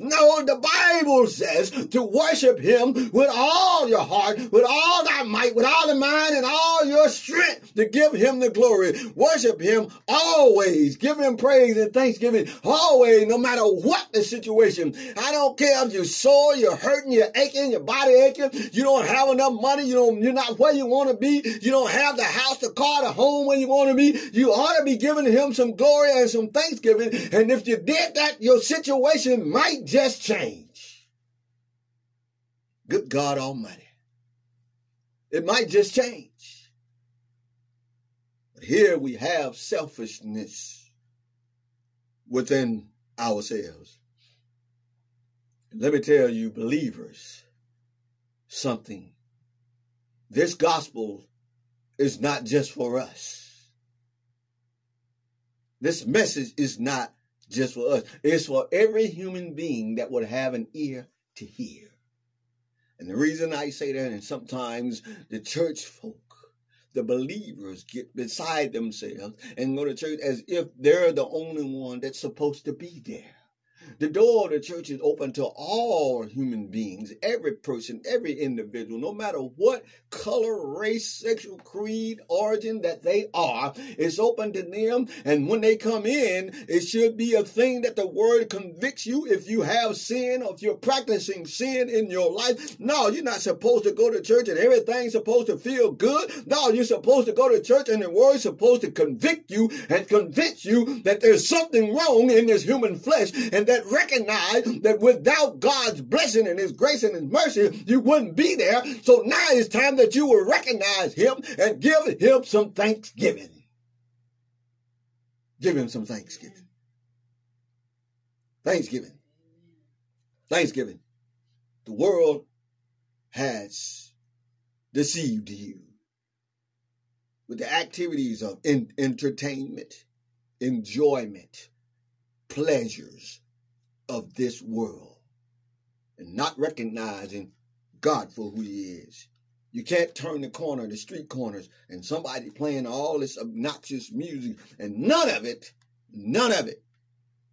No, the Bible says to worship him with all your heart, with all thy might, with all the mind and all your strength to give him the glory. Worship him always. Give him praise and thanksgiving always, no matter what the situation. I don't care if you're sore, you're hurting, you're aching, your body aching, you don't have enough money, you don't, you're not where you want to be, you don't have the house, the car, the home, you want to be, you ought to be giving him some glory and some thanksgiving. And if you did that, your situation might just change. Good God Almighty. It might just change. But here we have selfishness within ourselves. Let me tell you, believers, something. This gospel is not just for us. This message is not just for us. It's for every human being that would have an ear to hear. And the reason I say that, and sometimes the church folk, the believers get beside themselves and go to church as if they're the only one that's supposed to be there. The door of the church is open to all human beings, every person, every individual, no matter what color, race, sexual creed, origin that they are. It's open to them. And when they come in, it should be a thing that the word convicts you if you have sin or if you're practicing sin in your life. No, you're not supposed to go to church and everything's supposed to feel good. No, you're supposed to go to church and the word's supposed to convict you and convince you that there's something wrong in this human flesh and that recognize that without God's blessing and his grace and his mercy, you wouldn't be there. So now it's time that you will recognize him and give him some thanksgiving. Give him some thanksgiving. Thanksgiving. Thanksgiving. The world has deceived you with the activities of entertainment, enjoyment, pleasures of this world and not recognizing God for who he is. You can't turn the corner, the street corners, and somebody playing all this obnoxious music, and none of it, none of it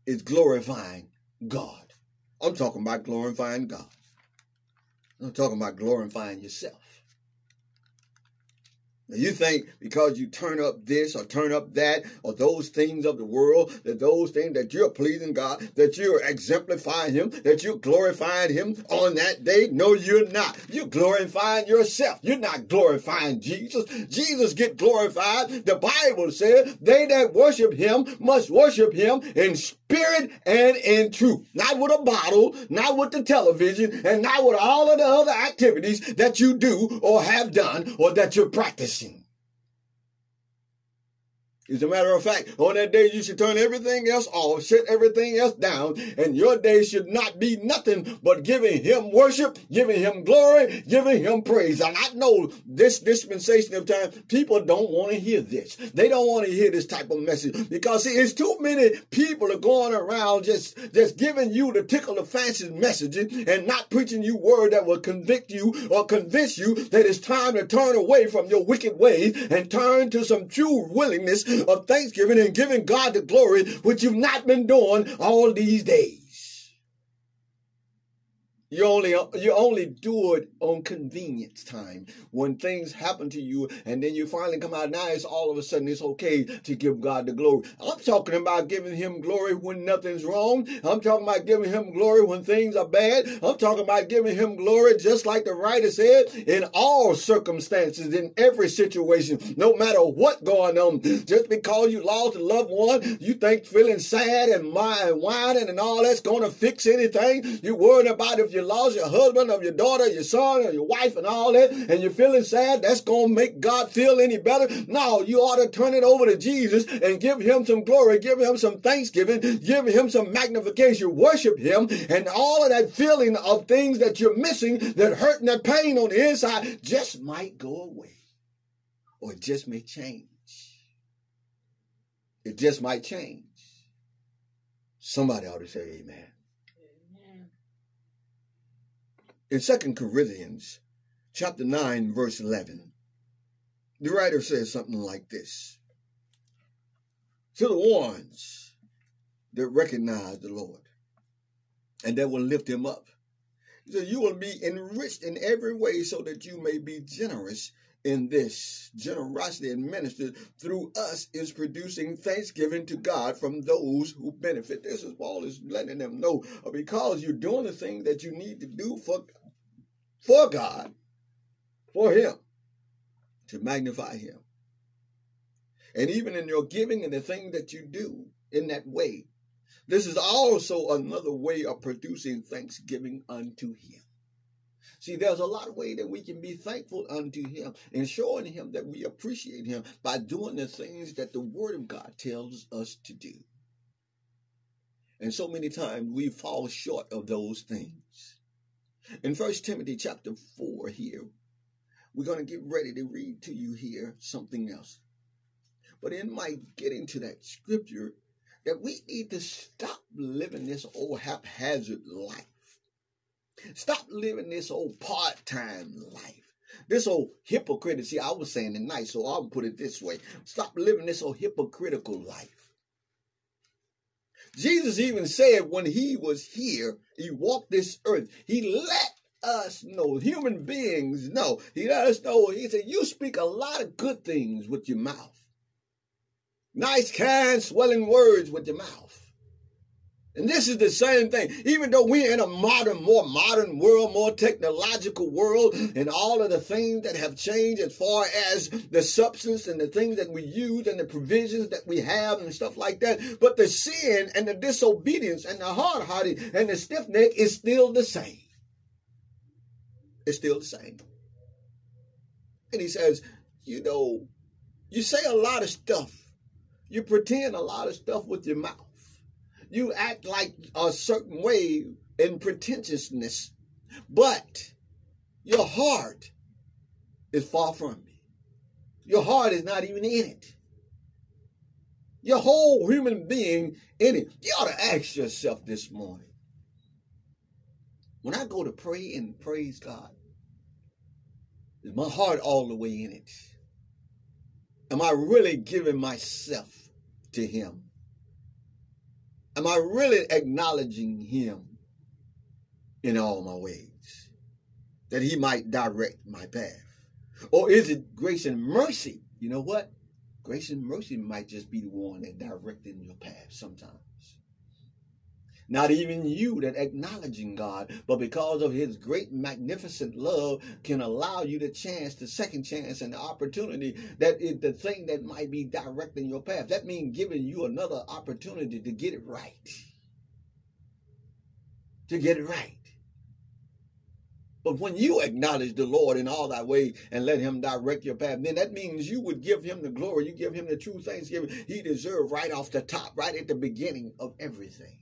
is glorifying God. I'm talking about glorifying God. I'm talking about glorifying yourself. You think because you turn up this or turn up that or those things of the world, that those things that you're pleasing God, that you're exemplifying Him, that you're glorifying Him on that day. No, you're not. You're glorifying yourself. You're not glorifying Jesus. Jesus get glorified. The Bible says they that worship Him must worship Him in spirit and in truth. Not with a bottle, not with the television, and not with all of the other activities that you do or have done or that you're practicing. As a matter of fact, on that day you should turn everything else off, shut everything else down, and your day should not be nothing but giving him worship, giving him glory, giving him praise. And I know this dispensation of time, people don't want to hear this. They don't want to hear this type of message because see, it's too many people are going around just, just giving you the tickle the fancy messages and not preaching you word that will convict you or convince you that it's time to turn away from your wicked ways and turn to some true willingness of thanksgiving and giving God the glory, which you've not been doing all these days. You only you only do it on convenience time when things happen to you, and then you finally come out. Now it's all of a sudden it's okay to give God the glory. I'm talking about giving Him glory when nothing's wrong. I'm talking about giving Him glory when things are bad. I'm talking about giving Him glory just like the writer said in all circumstances, in every situation, no matter what going on. Just because you lost a loved one, you think feeling sad and whining and all that's going to fix anything. You're worried about if you lost your husband, or your daughter, your son, or your wife, and all that, and you're feeling sad, that's going to make God feel any better. No, you ought to turn it over to Jesus and give him some glory, give him some thanksgiving, give him some magnification, worship him, and all of that feeling of things that you're missing, that hurt and that pain on the inside, just might go away. Or it just may change. It just might change. Somebody ought to say amen. In Second Corinthians chapter 9, verse 11, the writer says something like this. To the ones that recognize the Lord and that will lift him up. So you will be enriched in every way so that you may be generous in this. Generosity administered through us is producing thanksgiving to God from those who benefit. This is Paul is letting them know uh, because you're doing the thing that you need to do for for God, for Him, to magnify Him. And even in your giving and the thing that you do in that way, this is also another way of producing thanksgiving unto Him. See, there's a lot of way that we can be thankful unto Him and showing Him that we appreciate Him by doing the things that the Word of God tells us to do. And so many times we fall short of those things. In First Timothy chapter 4 here, we're going to get ready to read to you here something else. But in my getting to that scripture, that we need to stop living this old haphazard life. Stop living this old part-time life. This old hypocrite. See, I was saying nice, so I'll put it this way. Stop living this old hypocritical life. Jesus even said when he was here, he walked this earth, he let us know, human beings know. He let us know, he said, You speak a lot of good things with your mouth. Nice, kind, swelling words with your mouth. And this is the same thing. Even though we're in a modern, more modern world, more technological world, and all of the things that have changed as far as the substance and the things that we use and the provisions that we have and stuff like that. But the sin and the disobedience and the hard hearted and the stiff neck is still the same. It's still the same. And he says, you know, you say a lot of stuff. You pretend a lot of stuff with your mouth. You act like a certain way in pretentiousness, but your heart is far from me. Your heart is not even in it. Your whole human being in it. You ought to ask yourself this morning. When I go to pray and praise God, is my heart all the way in it? Am I really giving myself to Him? Am I really acknowledging him in all my ways? That he might direct my path? Or is it grace and mercy? You know what? Grace and mercy might just be the one that directing your path sometimes. Not even you that acknowledging God, but because of his great magnificent love can allow you the chance, the second chance and the opportunity that is the thing that might be directing your path. That means giving you another opportunity to get it right. To get it right. But when you acknowledge the Lord in all thy way and let him direct your path, then that means you would give him the glory. You give him the true thanksgiving he deserved right off the top, right at the beginning of everything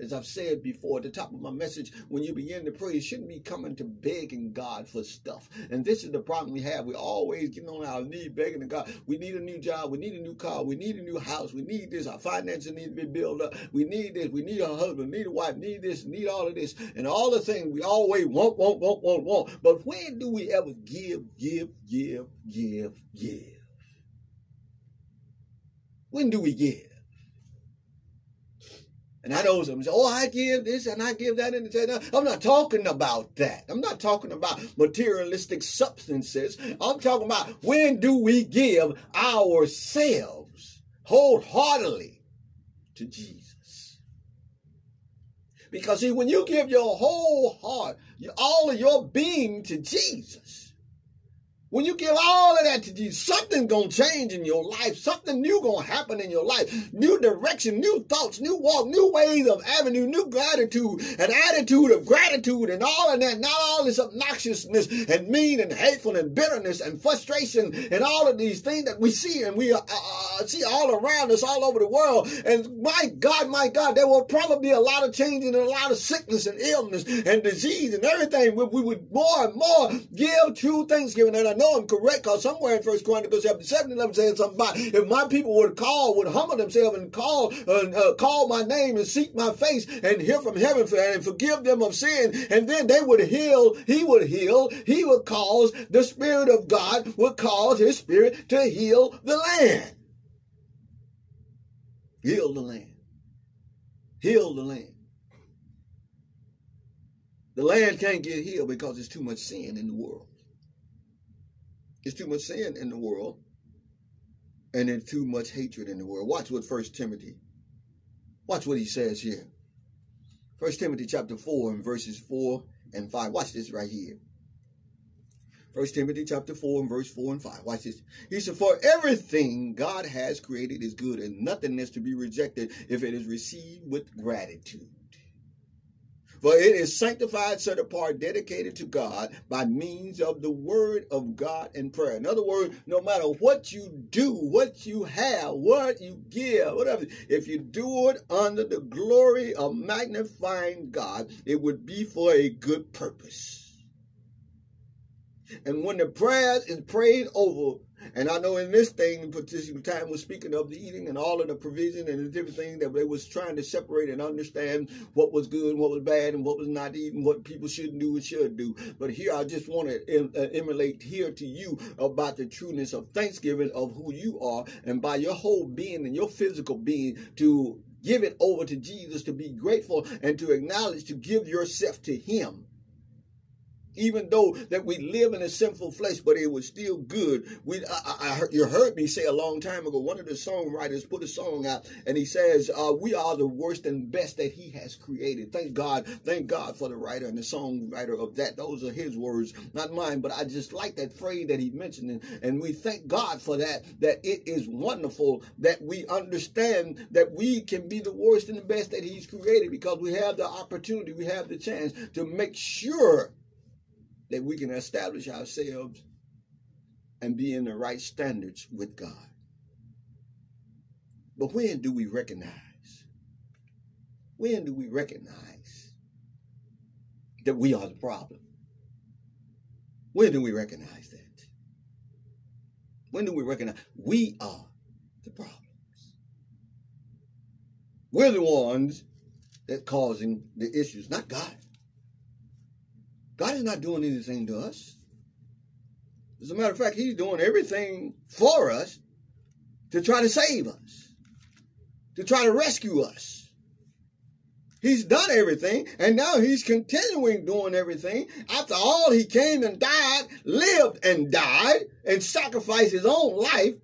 as I've said before at the top of my message, when you begin to pray, you shouldn't be coming to begging God for stuff. And this is the problem we have. We always getting on our knee begging to God. We need a new job. We need a new car. We need a new house. We need this. Our finances need to be built up. We need this. We need a husband. We Need a wife. We Need this. Need all of this. And all the things we always want, want, want, want, want. But when do we ever give, give, give, give, give? When do we give? And I know some say, oh, I give this and I give that. And no, I'm not talking about that. I'm not talking about materialistic substances. I'm talking about when do we give ourselves wholeheartedly to Jesus? Because see, when you give your whole heart, all of your being to Jesus, when you give all of that to Jesus, something gonna change in your life. Something new gonna happen in your life. New direction, new thoughts, new walk, new ways of avenue, new gratitude, an attitude of gratitude, and all of that. Not all this obnoxiousness and mean and hateful and bitterness and frustration and all of these things that we see and we uh, uh, see all around us, all over the world. And my God, my God, there will probably be a lot of change and a lot of sickness and illness and disease and everything. We, we would more and more give true thanksgiving. And know I'm correct because somewhere in First Chronicles chapter 7 11 saying something about if my people would call, would humble themselves and call uh, call my name and seek my face and hear from heaven and forgive them of sin, and then they would heal, he would heal, he would cause the Spirit of God would cause his spirit to heal the land. Heal the land. Heal the land. The land can't get healed because there's too much sin in the world. There's too much sin in the world, and there's too much hatred in the world. Watch what First Timothy. Watch what he says here. First Timothy chapter 4 and verses 4 and 5. Watch this right here. First Timothy chapter 4 and verse 4 and 5. Watch this. He said, For everything God has created is good, and nothing is to be rejected if it is received with gratitude. For it is sanctified, set apart, dedicated to God by means of the word of God and prayer. In other words, no matter what you do, what you have, what you give, whatever, if you do it under the glory of magnifying God, it would be for a good purpose. And when the prayer is prayed over, and I know in this thing, in particular time, was speaking of the eating and all of the provision and the different things that they was trying to separate and understand what was good and what was bad and what was not even what people shouldn't do and should do. But here, I just want to uh, emulate here to you about the trueness of thanksgiving of who you are, and by your whole being and your physical being to give it over to Jesus, to be grateful and to acknowledge, to give yourself to Him even though that we live in a sinful flesh, but it was still good. We, I, I heard, you heard me say a long time ago. One of the songwriters put a song out, and he says, uh, "We are the worst and best that He has created." Thank God, thank God for the writer and the songwriter of that. Those are His words, not mine. But I just like that phrase that He mentioned, and, and we thank God for that. That it is wonderful that we understand that we can be the worst and the best that He's created because we have the opportunity, we have the chance to make sure that we can establish ourselves and be in the right standards with God. But when do we recognize? When do we recognize that we are the problem? When do we recognize that? When do we recognize we are the problems? We're the ones that causing the issues, not God. God is not doing anything to us. As a matter of fact, He's doing everything for us to try to save us, to try to rescue us. He's done everything, and now He's continuing doing everything. After all, He came and died, lived and died, and sacrificed His own life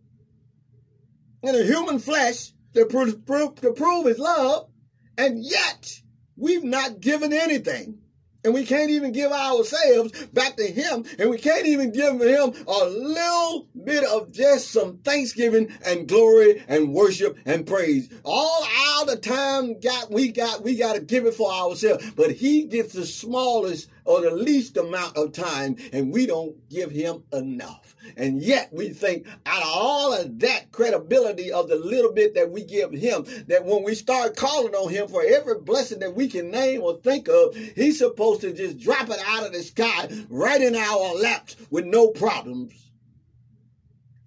in a human flesh to prove, to prove His love, and yet we've not given anything and we can't even give ourselves back to him. And we can't even give him a little bit of just some thanksgiving and glory and worship and praise. All all the time got we got we got to give it for ourselves. But he gets the smallest or the least amount of time and we don't give him enough and yet we think out of all of that credibility of the little bit that we give him, that when we start calling on him for every blessing that we can name or think of, he's supposed to just drop it out of the sky right in our laps with no problems.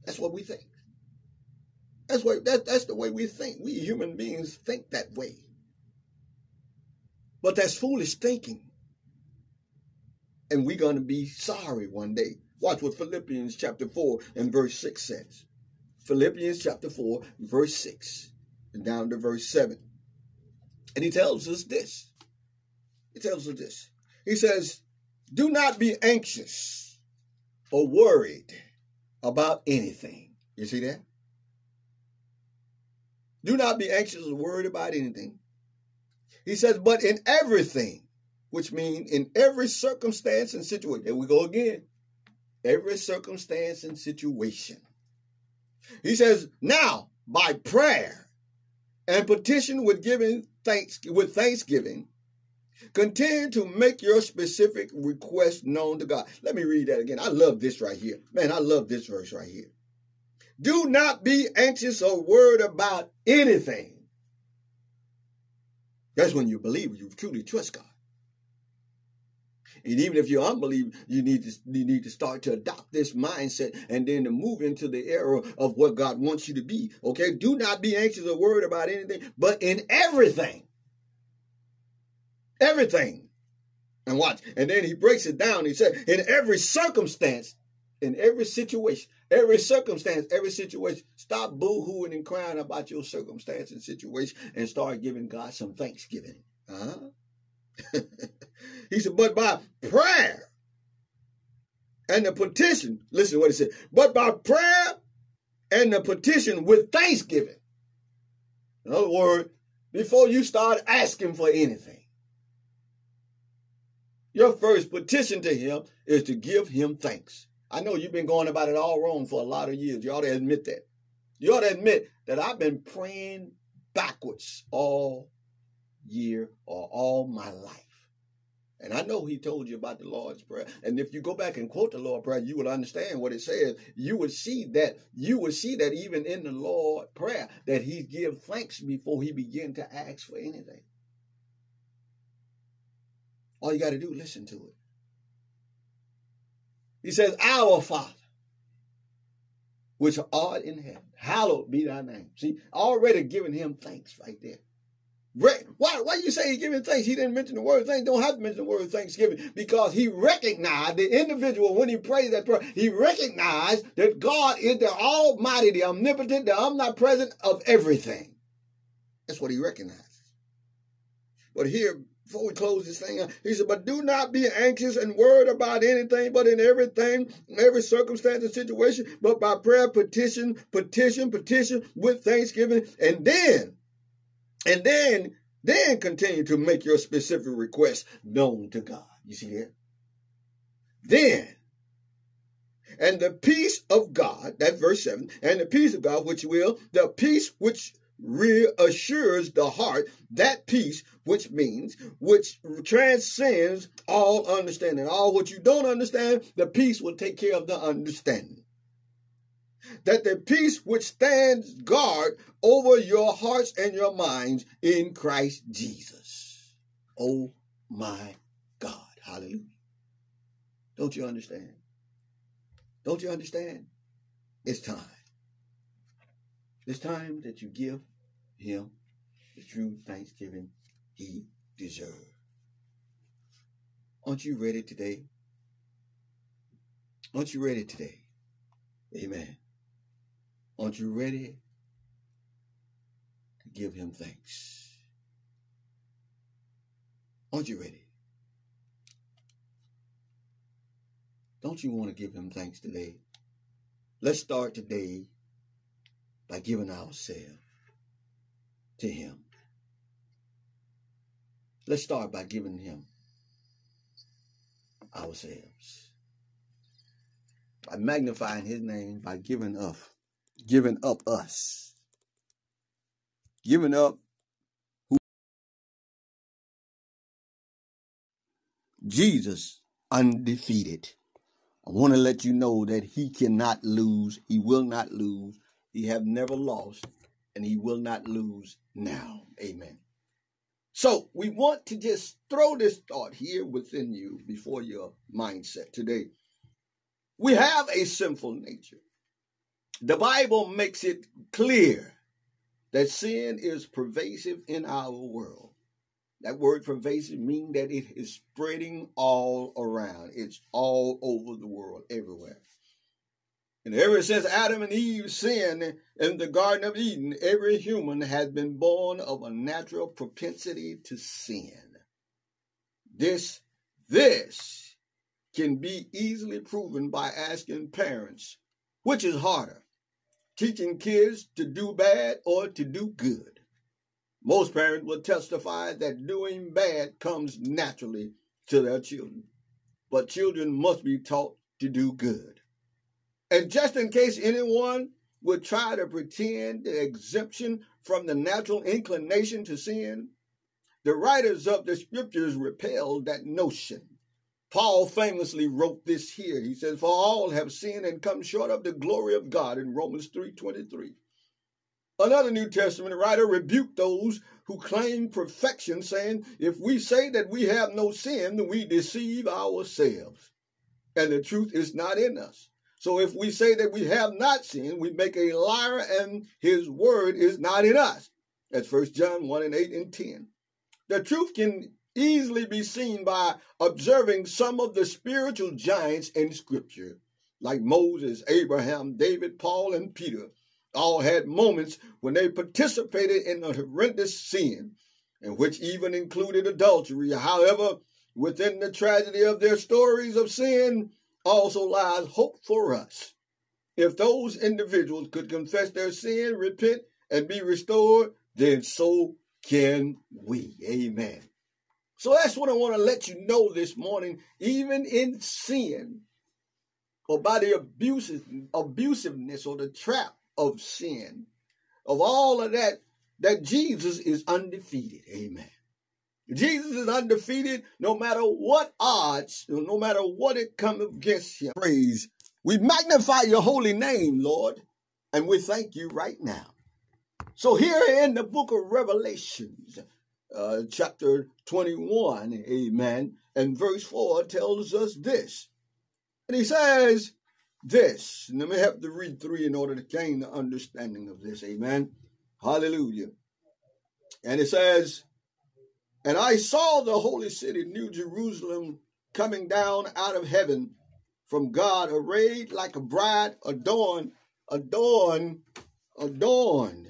That's what we think. That's what that, that's the way we think. We human beings think that way. But that's foolish thinking. And we're going to be sorry one day. Watch what Philippians chapter 4 and verse 6 says. Philippians chapter 4, verse 6, and down to verse 7. And he tells us this. He tells us this. He says, Do not be anxious or worried about anything. You see that? Do not be anxious or worried about anything. He says, but in everything, which means in every circumstance and situation. There we go again every circumstance and situation. He says, now by prayer and petition with giving thanks with thanksgiving, continue to make your specific request known to God. Let me read that again. I love this right here. Man, I love this verse right here. Do not be anxious or worried about anything. That's when you believe you truly trust God. And even if you're unbelieving, you need to you need to start to adopt this mindset and then to move into the era of what God wants you to be. Okay, do not be anxious or worried about anything, but in everything, everything. And watch, and then he breaks it down. He said, in every circumstance, in every situation, every circumstance, every situation, stop boo-hooing and crying about your circumstance and situation and start giving God some thanksgiving. Huh? he said, but by prayer and the petition, listen to what he said, but by prayer and the petition with thanksgiving. In other words, before you start asking for anything, your first petition to him is to give him thanks. I know you've been going about it all wrong for a lot of years. You ought to admit that. You ought to admit that I've been praying backwards all year or all my life. And I know he told you about the Lord's Prayer. And if you go back and quote the Lord's Prayer, you will understand what it says. You would see that, you would see that even in the Lord's Prayer, that he give thanks before he begin to ask for anything. All you got to do, listen to it. He says, Our Father, which art in heaven, hallowed be thy name. See, already giving him thanks right there. Why, why you say he giving thanks? He didn't mention the word thanks. Don't have to mention the word thanksgiving because he recognized the individual when he prayed that prayer. He recognized that God is the almighty, the omnipotent, the omnipresent of everything. That's what he recognizes. But here, before we close this thing, he said, But do not be anxious and worried about anything, but in everything, in every circumstance and situation, but by prayer, petition, petition, petition with thanksgiving, and then, and then, then continue to make your specific request known to God. You see that? Then, and the peace of God, that's verse 7, and the peace of God, which will, the peace which reassures the heart, that peace, which means, which transcends all understanding. All what you don't understand, the peace will take care of the understanding. That the peace which stands guard over your hearts and your minds in Christ Jesus. Oh my God. Hallelujah. Don't you understand? Don't you understand? It's time. It's time that you give him the true thanksgiving he deserves. Aren't you ready today? Aren't you ready today? Amen. Aren't you ready to give him thanks? Aren't you ready? Don't you want to give him thanks today? Let's start today by giving ourselves to him. Let's start by giving him ourselves. By magnifying his name, by giving up, giving up us. Giving up who Jesus undefeated. I want to let you know that he cannot lose. He will not lose. He have never lost and he will not lose now. Amen. So we want to just throw this thought here within you before your mindset today. We have a sinful nature. The Bible makes it clear that sin is pervasive in our world. That word pervasive means that it is spreading all around. It's all over the world, everywhere. And ever since Adam and Eve sinned in the Garden of Eden, every human has been born of a natural propensity to sin. This, this can be easily proven by asking parents, which is harder, teaching kids to do bad or to do good. Most parents will testify that doing bad comes naturally to their children, but children must be taught to do good. And just in case anyone would try to pretend the exemption from the natural inclination to sin, the writers of the scriptures repelled that notion. Paul famously wrote this here. He says, For all have sinned and come short of the glory of God in Romans 3.23. Another New Testament writer rebuked those who claim perfection, saying, If we say that we have no sin, then we deceive ourselves, and the truth is not in us. So if we say that we have not sinned, we make a liar and his word is not in us. That's First John 1 and 8 and 10. The truth can easily be seen by observing some of the spiritual giants in Scripture, like Moses, Abraham, David, Paul, and Peter. All had moments when they participated in a horrendous sin, and which even included adultery. However, within the tragedy of their stories of sin, also lies hope for us. If those individuals could confess their sin, repent, and be restored, then so can we. Amen. So that's what I want to let you know this morning. Even in sin, or by the abusive, abusiveness or the trap of sin, of all of that, that Jesus is undefeated. Amen. Jesus is undefeated no matter what odds, no matter what it comes against him. Praise. We magnify your holy name, Lord, and we thank you right now. So here in the book of Revelations, uh, chapter 21, amen, and verse 4 tells us this. And he says this, then we have to read three in order to gain the understanding of this, amen. Hallelujah. And it says, and I saw the holy city, New Jerusalem, coming down out of heaven from God, arrayed like a bride adorned, adorned, adorned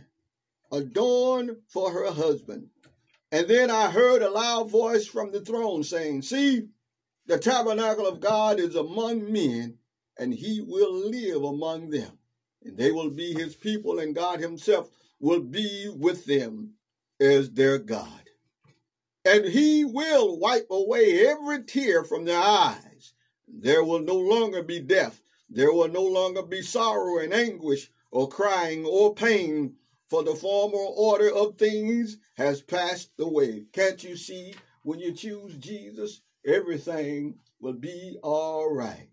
adorned for her husband. And then I heard a loud voice from the throne saying, See, the tabernacle of God is among men, and he will live among them. And they will be his people, and God himself will be with them as their God. And he will wipe away every tear from their eyes. There will no longer be death. There will no longer be sorrow and anguish, or crying, or pain, for the former order of things has passed away. Can't you see when you choose Jesus, everything will be all right?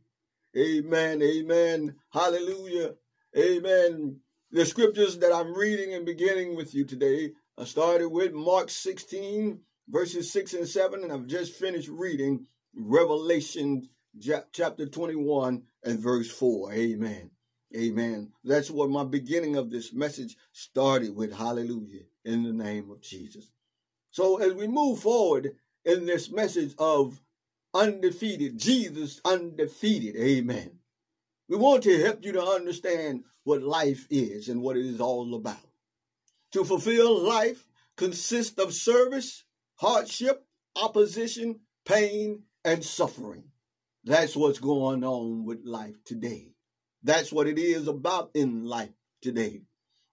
Amen. Amen. Hallelujah. Amen. The scriptures that I'm reading and beginning with you today, I started with Mark 16, verses 6 and 7, and I've just finished reading Revelation chapter 21 and verse 4. Amen. Amen. That's what my beginning of this message started with. Hallelujah. In the name of Jesus. So as we move forward in this message of undefeated, Jesus undefeated. Amen. We want to help you to understand what life is and what it is all about. To fulfill life consists of service, hardship, opposition, pain, and suffering. That's what's going on with life today. That's what it is about in life today.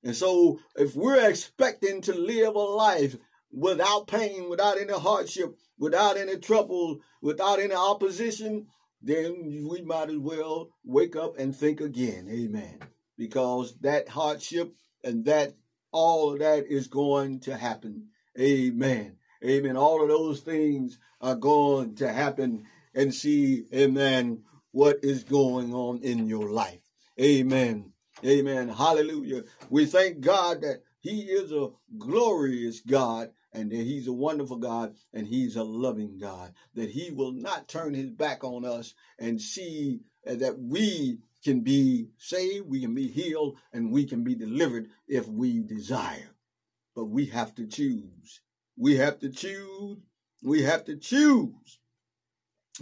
And so, if we're expecting to live a life without pain, without any hardship, without any trouble, without any opposition, then we might as well wake up and think again. Amen. Because that hardship and that all of that is going to happen. Amen. Amen. All of those things are going to happen and see, amen, what is going on in your life. Amen. Amen. Hallelujah. We thank God that He is a glorious God and that He's a wonderful God and He's a loving God. That He will not turn His back on us and see that we can be saved, we can be healed, and we can be delivered if we desire. But we have to choose. We have to choose. We have to choose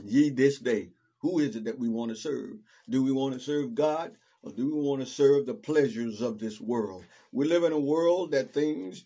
ye this day. Who is it that we want to serve? Do we want to serve God or do we want to serve the pleasures of this world? We live in a world that things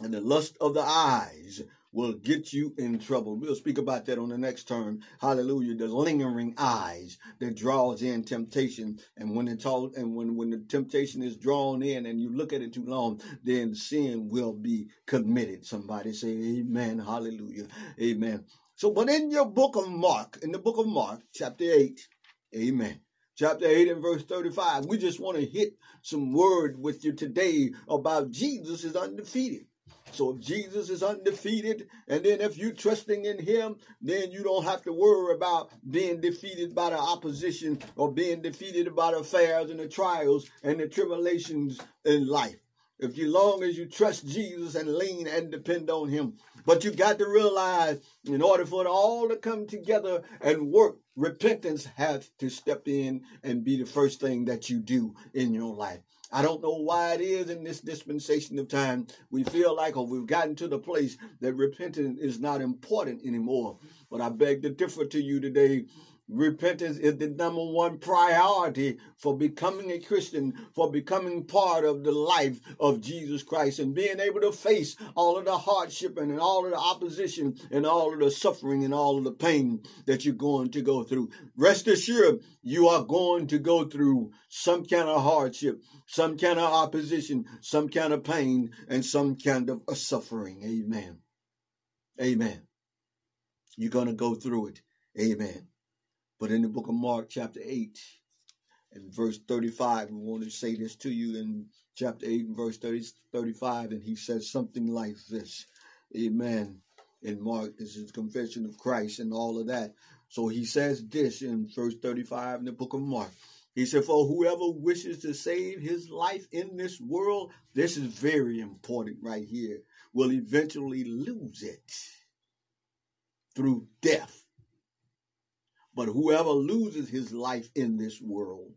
and the lust of the eyes will get you in trouble. We'll speak about that on the next term. Hallelujah. The lingering eyes that draws in temptation. And when it's all, and when, when the temptation is drawn in and you look at it too long, then sin will be committed. Somebody say amen. Hallelujah. Amen. So, but in your book of Mark, in the book of Mark, chapter 8, amen. Chapter 8 and verse 35, we just want to hit some word with you today about Jesus is undefeated. So if Jesus is undefeated, and then if you're trusting in him, then you don't have to worry about being defeated by the opposition or being defeated by the affairs and the trials and the tribulations in life. If you long as you trust Jesus and lean and depend on him. But you got to realize in order for it all to come together and work, repentance has to step in and be the first thing that you do in your life. I don't know why it is in this dispensation of time we feel like we've gotten to the place that repentance is not important anymore. But I beg to differ to you today Repentance is the number one priority for becoming a Christian, for becoming part of the life of Jesus Christ and being able to face all of the hardship and all of the opposition and all of the suffering and all of the pain that you're going to go through. Rest assured, you are going to go through some kind of hardship, some kind of opposition, some kind of pain, and some kind of suffering. Amen. Amen. You're going to go through it. Amen. But in the book of Mark, chapter 8, and verse 35, we want to say this to you in chapter 8 and verse 30, 35, and he says something like this. Amen. In Mark, this is the confession of Christ and all of that. So he says this in verse 35 in the book of Mark. He said, For whoever wishes to save his life in this world, this is very important right here, will eventually lose it through death. But whoever loses his life in this world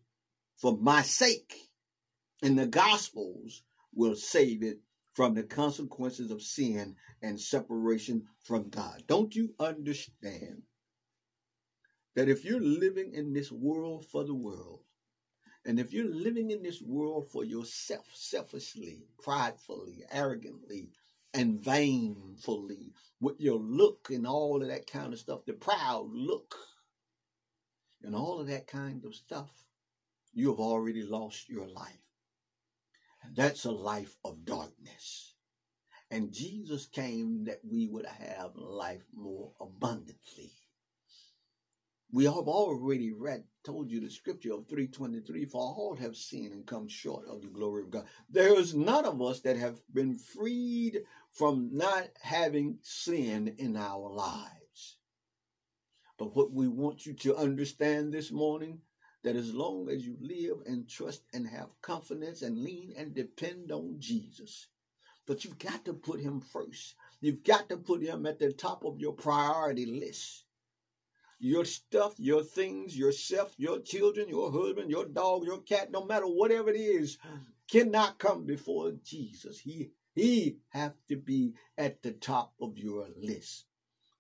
for my sake in the gospels will save it from the consequences of sin and separation from God. Don't you understand that if you're living in this world for the world, And if you're living in this world for yourself, selfishly, pridefully, arrogantly, and vainfully, with your look and all of that kind of stuff, the proud look, and all of that kind of stuff, you have already lost your life. That's a life of darkness. And Jesus came that we would have life more abundantly. We have already read, told you the scripture of 323, for all have sinned and come short of the glory of God. There is none of us that have been freed from not having sin in our lives. But what we want you to understand this morning, that as long as you live and trust and have confidence and lean and depend on Jesus, but you've got to put him first. You've got to put him at the top of your priority list your stuff, your things, yourself, your children, your husband, your dog, your cat, no matter whatever it is, cannot come before Jesus. He he have to be at the top of your list.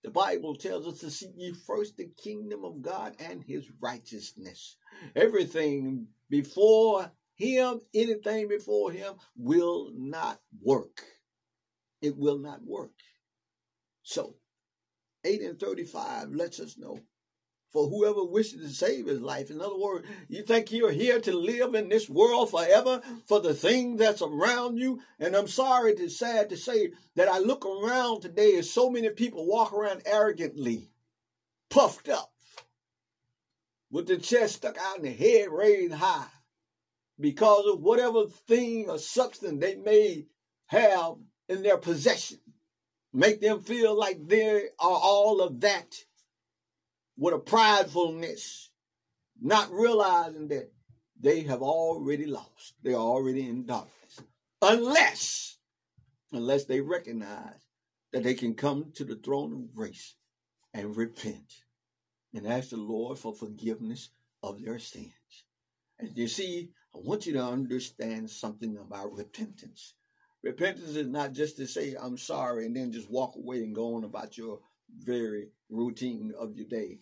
The Bible tells us to seek ye first the kingdom of God and his righteousness. Everything before him, anything before him will not work. It will not work. So 8 and 35 lets us know. For whoever wishes to save his life. In other words, you think you're here to live in this world forever for the thing that's around you. And I'm sorry to sad to say that I look around today and so many people walk around arrogantly, puffed up, with the chest stuck out and the head raised high because of whatever thing or substance they may have in their possession make them feel like they are all of that with a pridefulness, not realizing that they have already lost. They're already in darkness. Unless, unless they recognize that they can come to the throne of grace and repent and ask the Lord for forgiveness of their sins. And you see, I want you to understand something about repentance. Repentance is not just to say, I'm sorry, and then just walk away and go on about your very routine of your day.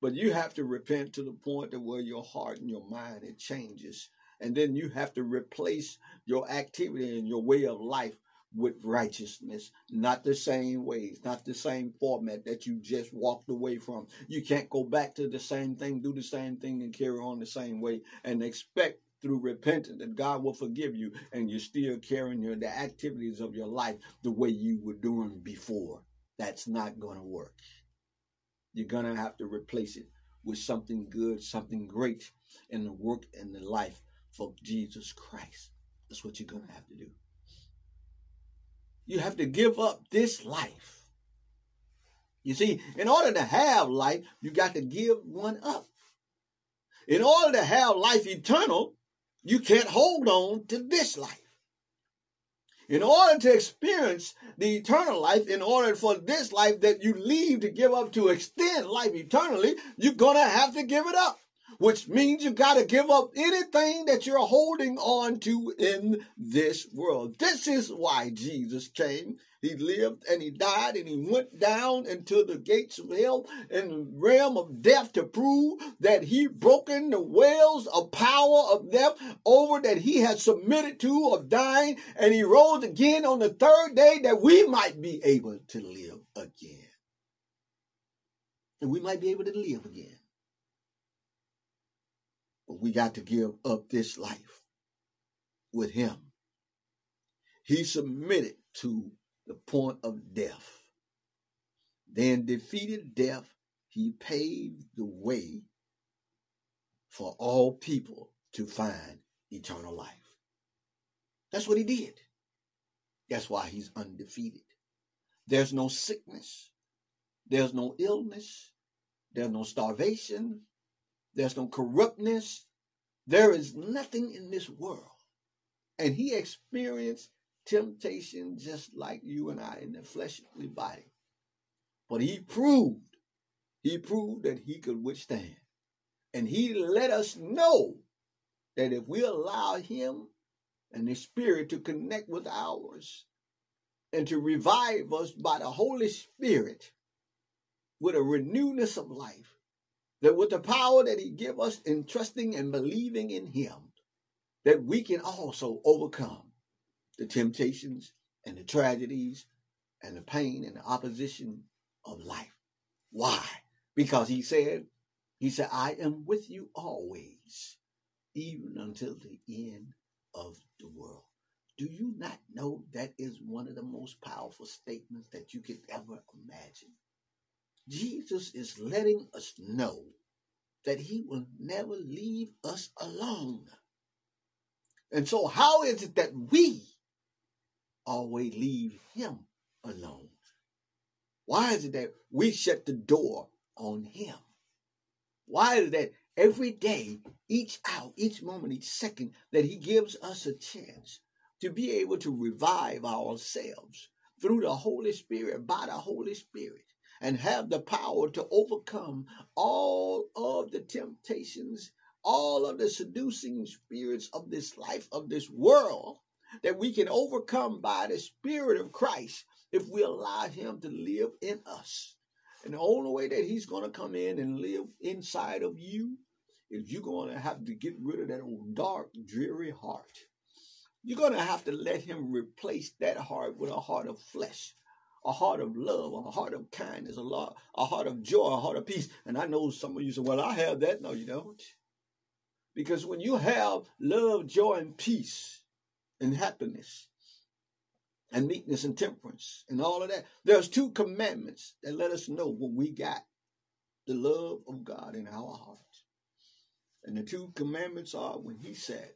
But you have to repent to the point that where your heart and your mind it changes. And then you have to replace your activity and your way of life with righteousness, not the same ways, not the same format that you just walked away from. You can't go back to the same thing, do the same thing, and carry on the same way and expect through repentance that God will forgive you and you're still carrying your, the activities of your life the way you were doing before. That's not going to work. You're going to have to replace it with something good, something great in the work and the life for Jesus Christ. That's what you're going to have to do. You have to give up this life. You see, in order to have life, you got to give one up. In order to have life eternal, you can't hold on to this life. In order to experience the eternal life, in order for this life that you leave to give up to extend life eternally, you're going to have to give it up which means you got to give up anything that you're holding on to in this world. This is why Jesus came. He lived and he died and he went down into the gates of hell and the realm of death to prove that he broken the wells of power of death over that he had submitted to of dying and he rose again on the third day that we might be able to live again. And we might be able to live again. But we got to give up this life with him. He submitted to the point of death. Then defeated death, he paved the way for all people to find eternal life. That's what he did. That's why he's undefeated. There's no sickness. There's no illness. There's no starvation. There's no corruptness. There is nothing in this world. And he experienced temptation just like you and I in the fleshly body. But he proved, he proved that he could withstand. And he let us know that if we allow him and the Spirit to connect with ours and to revive us by the Holy Spirit with a renewness of life, that with the power that he give us in trusting and believing in him, that we can also overcome the temptations and the tragedies and the pain and the opposition of life. Why? Because he said, he said, I am with you always, even until the end of the world. Do you not know that is one of the most powerful statements that you could ever imagine? Jesus is letting us know that he will never leave us alone. And so, how is it that we always leave him alone? Why is it that we shut the door on him? Why is it that every day, each hour, each moment, each second, that he gives us a chance to be able to revive ourselves through the Holy Spirit, by the Holy Spirit, and have the power to overcome all of the temptations, all of the seducing spirits of this life, of this world, that we can overcome by the Spirit of Christ if we allow Him to live in us. And the only way that He's going to come in and live inside of you is you're going to have to get rid of that old dark, dreary heart you're going to have to let him replace that heart with a heart of flesh, a heart of love, a heart of kindness, a, lot, a heart of joy, a heart of peace. And I know some of you say, well, I have that. No, you don't. Because when you have love, joy, and peace and happiness and meekness and temperance and all of that, there's two commandments that let us know what we got the love of God in our heart. And the two commandments are when he said,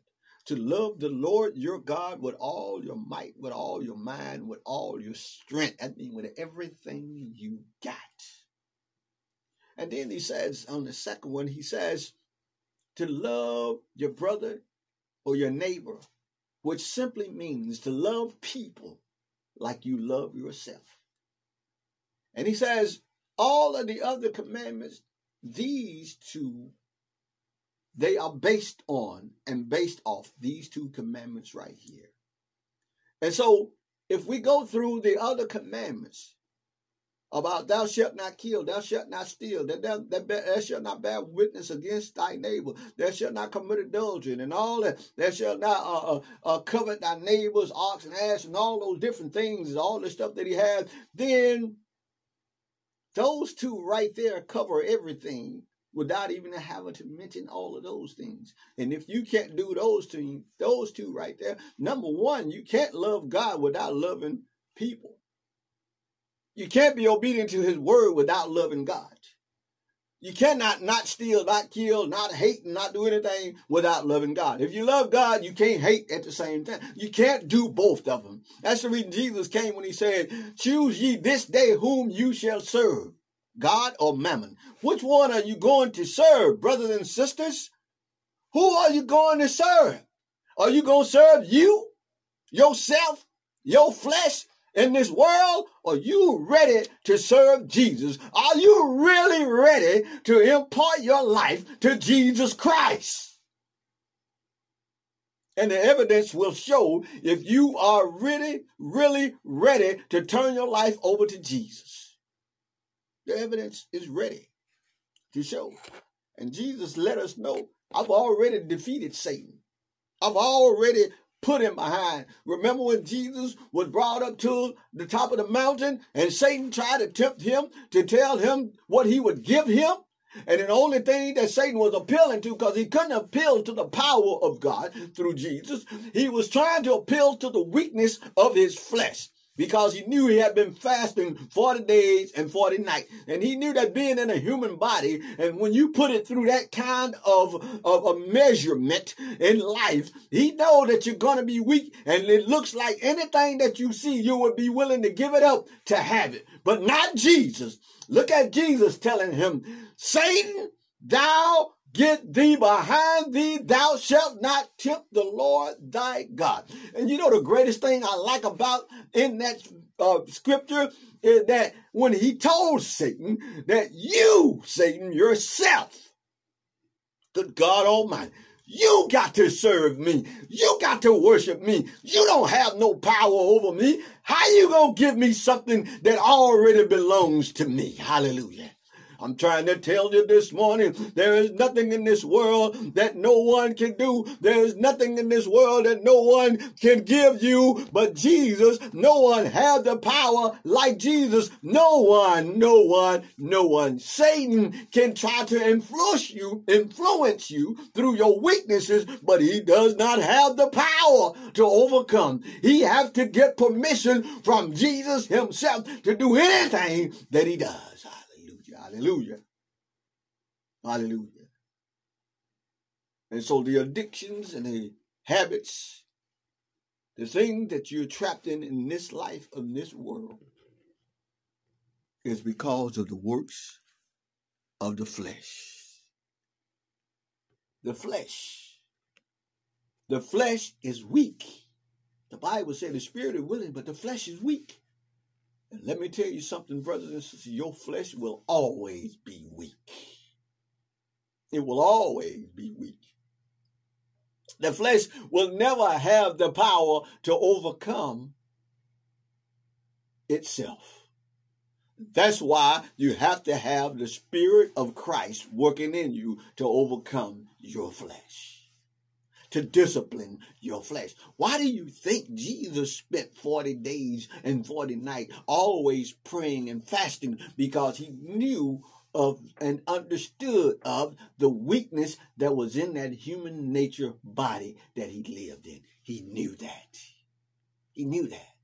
to love the Lord your God with all your might, with all your mind, with all your strength. I mean, with everything you got. And then he says on the second one, he says to love your brother or your neighbor, which simply means to love people like you love yourself. And he says all of the other commandments, these two they are based on and based off these two commandments right here. And so, if we go through the other commandments about thou shalt not kill, thou shalt not steal, that thou, that thou shalt not bear witness against thy neighbor, thou shalt not commit adultery, and all that, thou shalt not uh, uh, uh, covet thy neighbor's ox and ass, and all those different things, all the stuff that he has, then those two right there cover everything without even having to mention all of those things. And if you can't do those two, those two right there, number one, you can't love God without loving people. You can't be obedient to his word without loving God. You cannot not steal, not kill, not hate, not do anything without loving God. If you love God, you can't hate at the same time. You can't do both of them. That's the reason Jesus came when he said, choose ye this day whom you shall serve. God or mammon? Which one are you going to serve, brothers and sisters? Who are you going to serve? Are you going to serve you, yourself, your flesh in this world? Are you ready to serve Jesus? Are you really ready to impart your life to Jesus Christ? And the evidence will show if you are really, really ready to turn your life over to Jesus. The evidence is ready to show. And Jesus let us know I've already defeated Satan. I've already put him behind. Remember when Jesus was brought up to the top of the mountain and Satan tried to tempt him to tell him what he would give him? And the only thing that Satan was appealing to, because he couldn't appeal to the power of God through Jesus, he was trying to appeal to the weakness of his flesh because he knew he had been fasting 40 days and 40 nights. And he knew that being in a human body, and when you put it through that kind of, of a measurement in life, he know that you're going to be weak. And it looks like anything that you see, you would be willing to give it up to have it. But not Jesus. Look at Jesus telling him, Satan, thou Get thee behind thee, thou shalt not tempt the Lord thy God. And you know the greatest thing I like about in that uh, scripture is that when he told Satan that you, Satan, yourself, good God Almighty, you got to serve me. You got to worship me. You don't have no power over me. How you gonna give me something that already belongs to me? Hallelujah. I'm trying to tell you this morning, there is nothing in this world that no one can do. There is nothing in this world that no one can give you but Jesus. No one has the power like Jesus. No one, no one, no one. Satan can try to influence you, influence you through your weaknesses, but he does not have the power to overcome. He has to get permission from Jesus himself to do anything that he does. Hallelujah. Hallelujah. And so the addictions and the habits, the thing that you're trapped in in this life of this world is because of the works of the flesh. The flesh. The flesh is weak. The Bible said the spirit is willing, but the flesh is weak. And let me tell you something, brothers and sisters, your flesh will always be weak. It will always be weak. The flesh will never have the power to overcome itself. That's why you have to have the Spirit of Christ working in you to overcome your flesh to discipline your flesh. Why do you think Jesus spent 40 days and 40 nights always praying and fasting? Because he knew of and understood of the weakness that was in that human nature body that he lived in. He knew that. He knew that.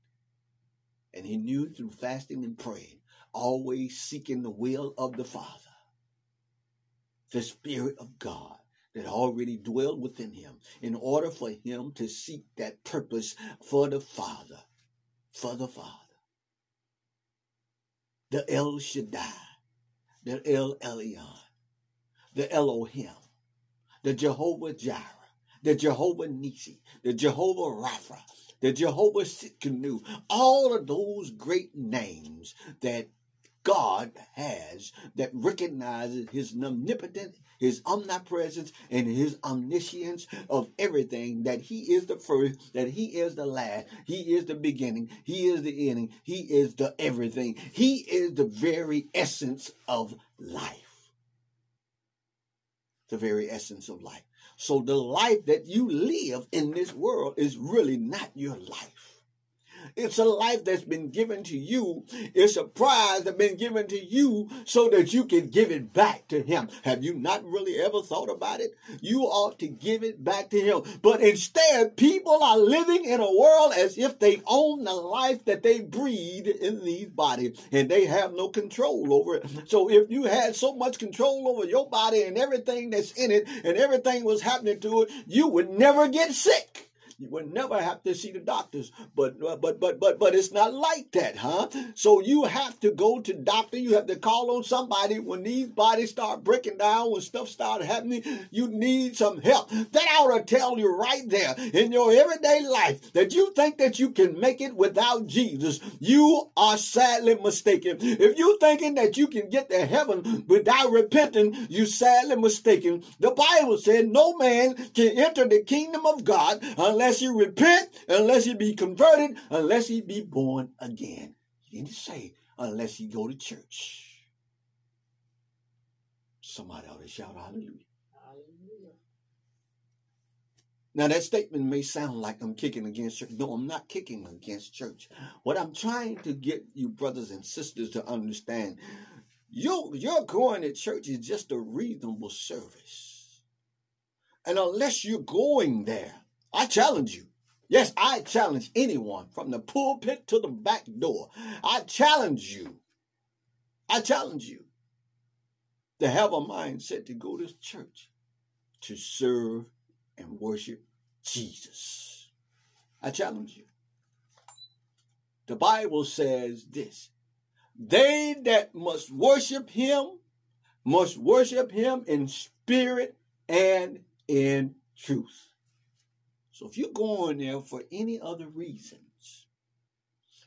And he knew through fasting and praying, always seeking the will of the Father, the Spirit of God that already dwelled within him in order for him to seek that purpose for the Father, for the Father. The El Shaddai, the El Elyon, the Elohim, the Jehovah Jireh, the Jehovah Nisi, the Jehovah Rapha, the Jehovah Tsidkenu, all of those great names that God has that recognizes his omnipotence his omnipresence and his omniscience of everything, that he is the first, that he is the last, he is the beginning, he is the ending, he is the everything. He is the very essence of life. The very essence of life. So the life that you live in this world is really not your life. It's a life that's been given to you. It's a prize that's been given to you so that you can give it back to him. Have you not really ever thought about it? You ought to give it back to him. But instead, people are living in a world as if they own the life that they breathe in these bodies and they have no control over it. So if you had so much control over your body and everything that's in it and everything was happening to it, you would never get sick. You would never have to see the doctors, but uh, but but but but it's not like that, huh? So you have to go to doctor. You have to call on somebody when these bodies start breaking down, when stuff start happening. You need some help. That ought to tell you right there in your everyday life that you think that you can make it without Jesus. You are sadly mistaken. If you thinking that you can get to heaven without repenting, you sadly mistaken. The Bible said no man can enter the kingdom of God unless unless you repent, unless you be converted, unless you be born again. He didn't say unless you go to church. Somebody ought to shout hallelujah. hallelujah. Now that statement may sound like I'm kicking against church. No, I'm not kicking against church. What I'm trying to get you brothers and sisters to understand, you you're going to church is just a reasonable service. And unless you're going there I challenge you. Yes, I challenge anyone from the pulpit to the back door. I challenge you. I challenge you to have a mindset to go to church to serve and worship Jesus. I challenge you. The Bible says this they that must worship him must worship him in spirit and in truth. So if you're going there for any other reasons,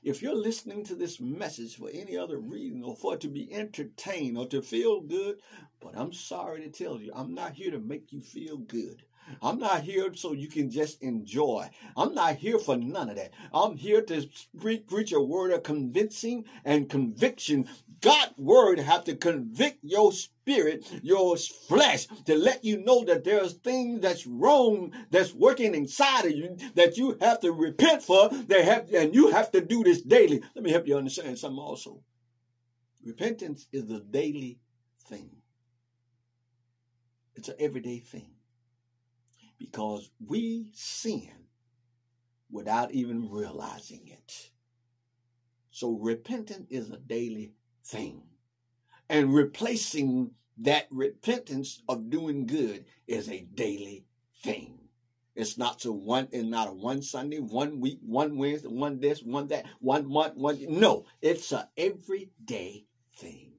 if you're listening to this message for any other reason or for it to be entertained or to feel good, but I'm sorry to tell you, I'm not here to make you feel good. I'm not here so you can just enjoy. I'm not here for none of that. I'm here to preach a word of convincing and conviction God's word have to convict your spirit, your flesh, to let you know that there's things that's wrong that's working inside of you that you have to repent for. They have, and you have to do this daily. Let me help you understand something also. Repentance is a daily thing. It's an everyday thing. Because we sin without even realizing it. So repentance is a daily thing. And replacing that repentance of doing good is a daily thing. It's not so one and not a one Sunday, one week, one Wednesday, one this, one that, one month, one no. It's a everyday thing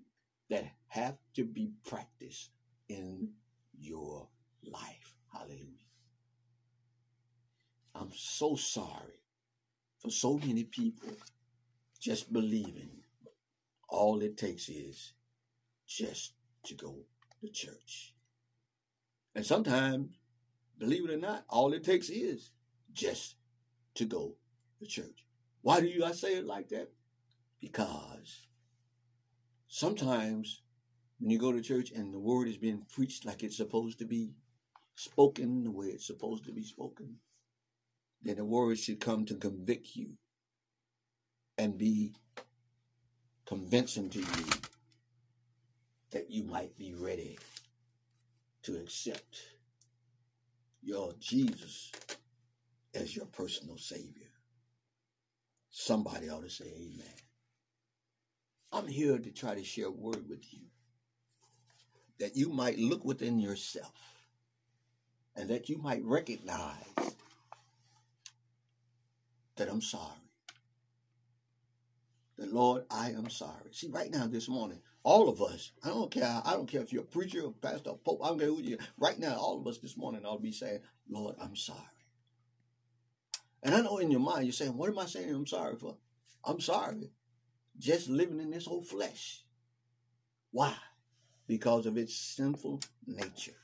that have to be practiced in your life. Hallelujah. I'm so sorry for so many people just believing all it takes is just to go to church. And sometimes, believe it or not, all it takes is just to go to church. Why do you I say it like that? Because sometimes when you go to church and the word is being preached like it's supposed to be spoken the way it's supposed to be spoken, then the word should come to convict you and be convincing to you that you might be ready to accept your Jesus as your personal Savior. Somebody ought to say amen. I'm here to try to share a word with you that you might look within yourself and that you might recognize that I'm sorry. That Lord, I am sorry. See, right now, this morning, all of us, I don't care, I don't care if you're a preacher, a pastor, a pope, I don't care who you are. Right now, all of us this morning to be saying, Lord, I'm sorry. And I know in your mind you're saying, what am I saying I'm sorry for? I'm sorry. Just living in this old flesh. Why? Because of its sinful nature.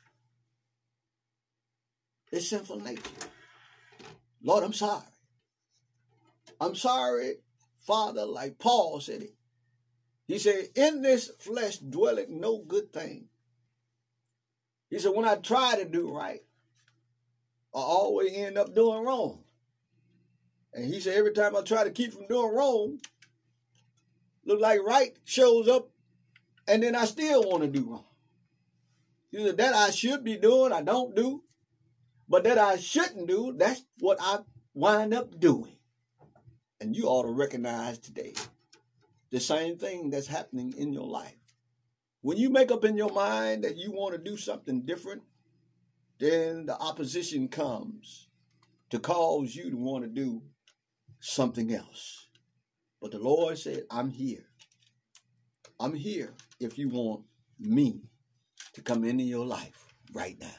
Its sinful nature. Lord, I'm sorry. I'm sorry, Father, like Paul said it. He said, In this flesh dwelleth no good thing. He said, When I try to do right, I always end up doing wrong. And he said, Every time I try to keep from doing wrong, look like right shows up, and then I still want to do wrong. He said, That I should be doing, I don't do. But that I shouldn't do, that's what I wind up doing. And you ought to recognize today the same thing that's happening in your life. When you make up in your mind that you want to do something different, then the opposition comes to cause you to want to do something else. But the Lord said, I'm here. I'm here if you want me to come into your life right now.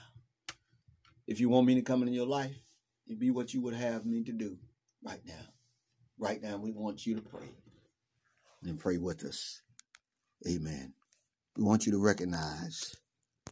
If you want me to come into your life, it be what you would have me to do right now. Right now, we want you to pray and pray with us. Amen. We want you to recognize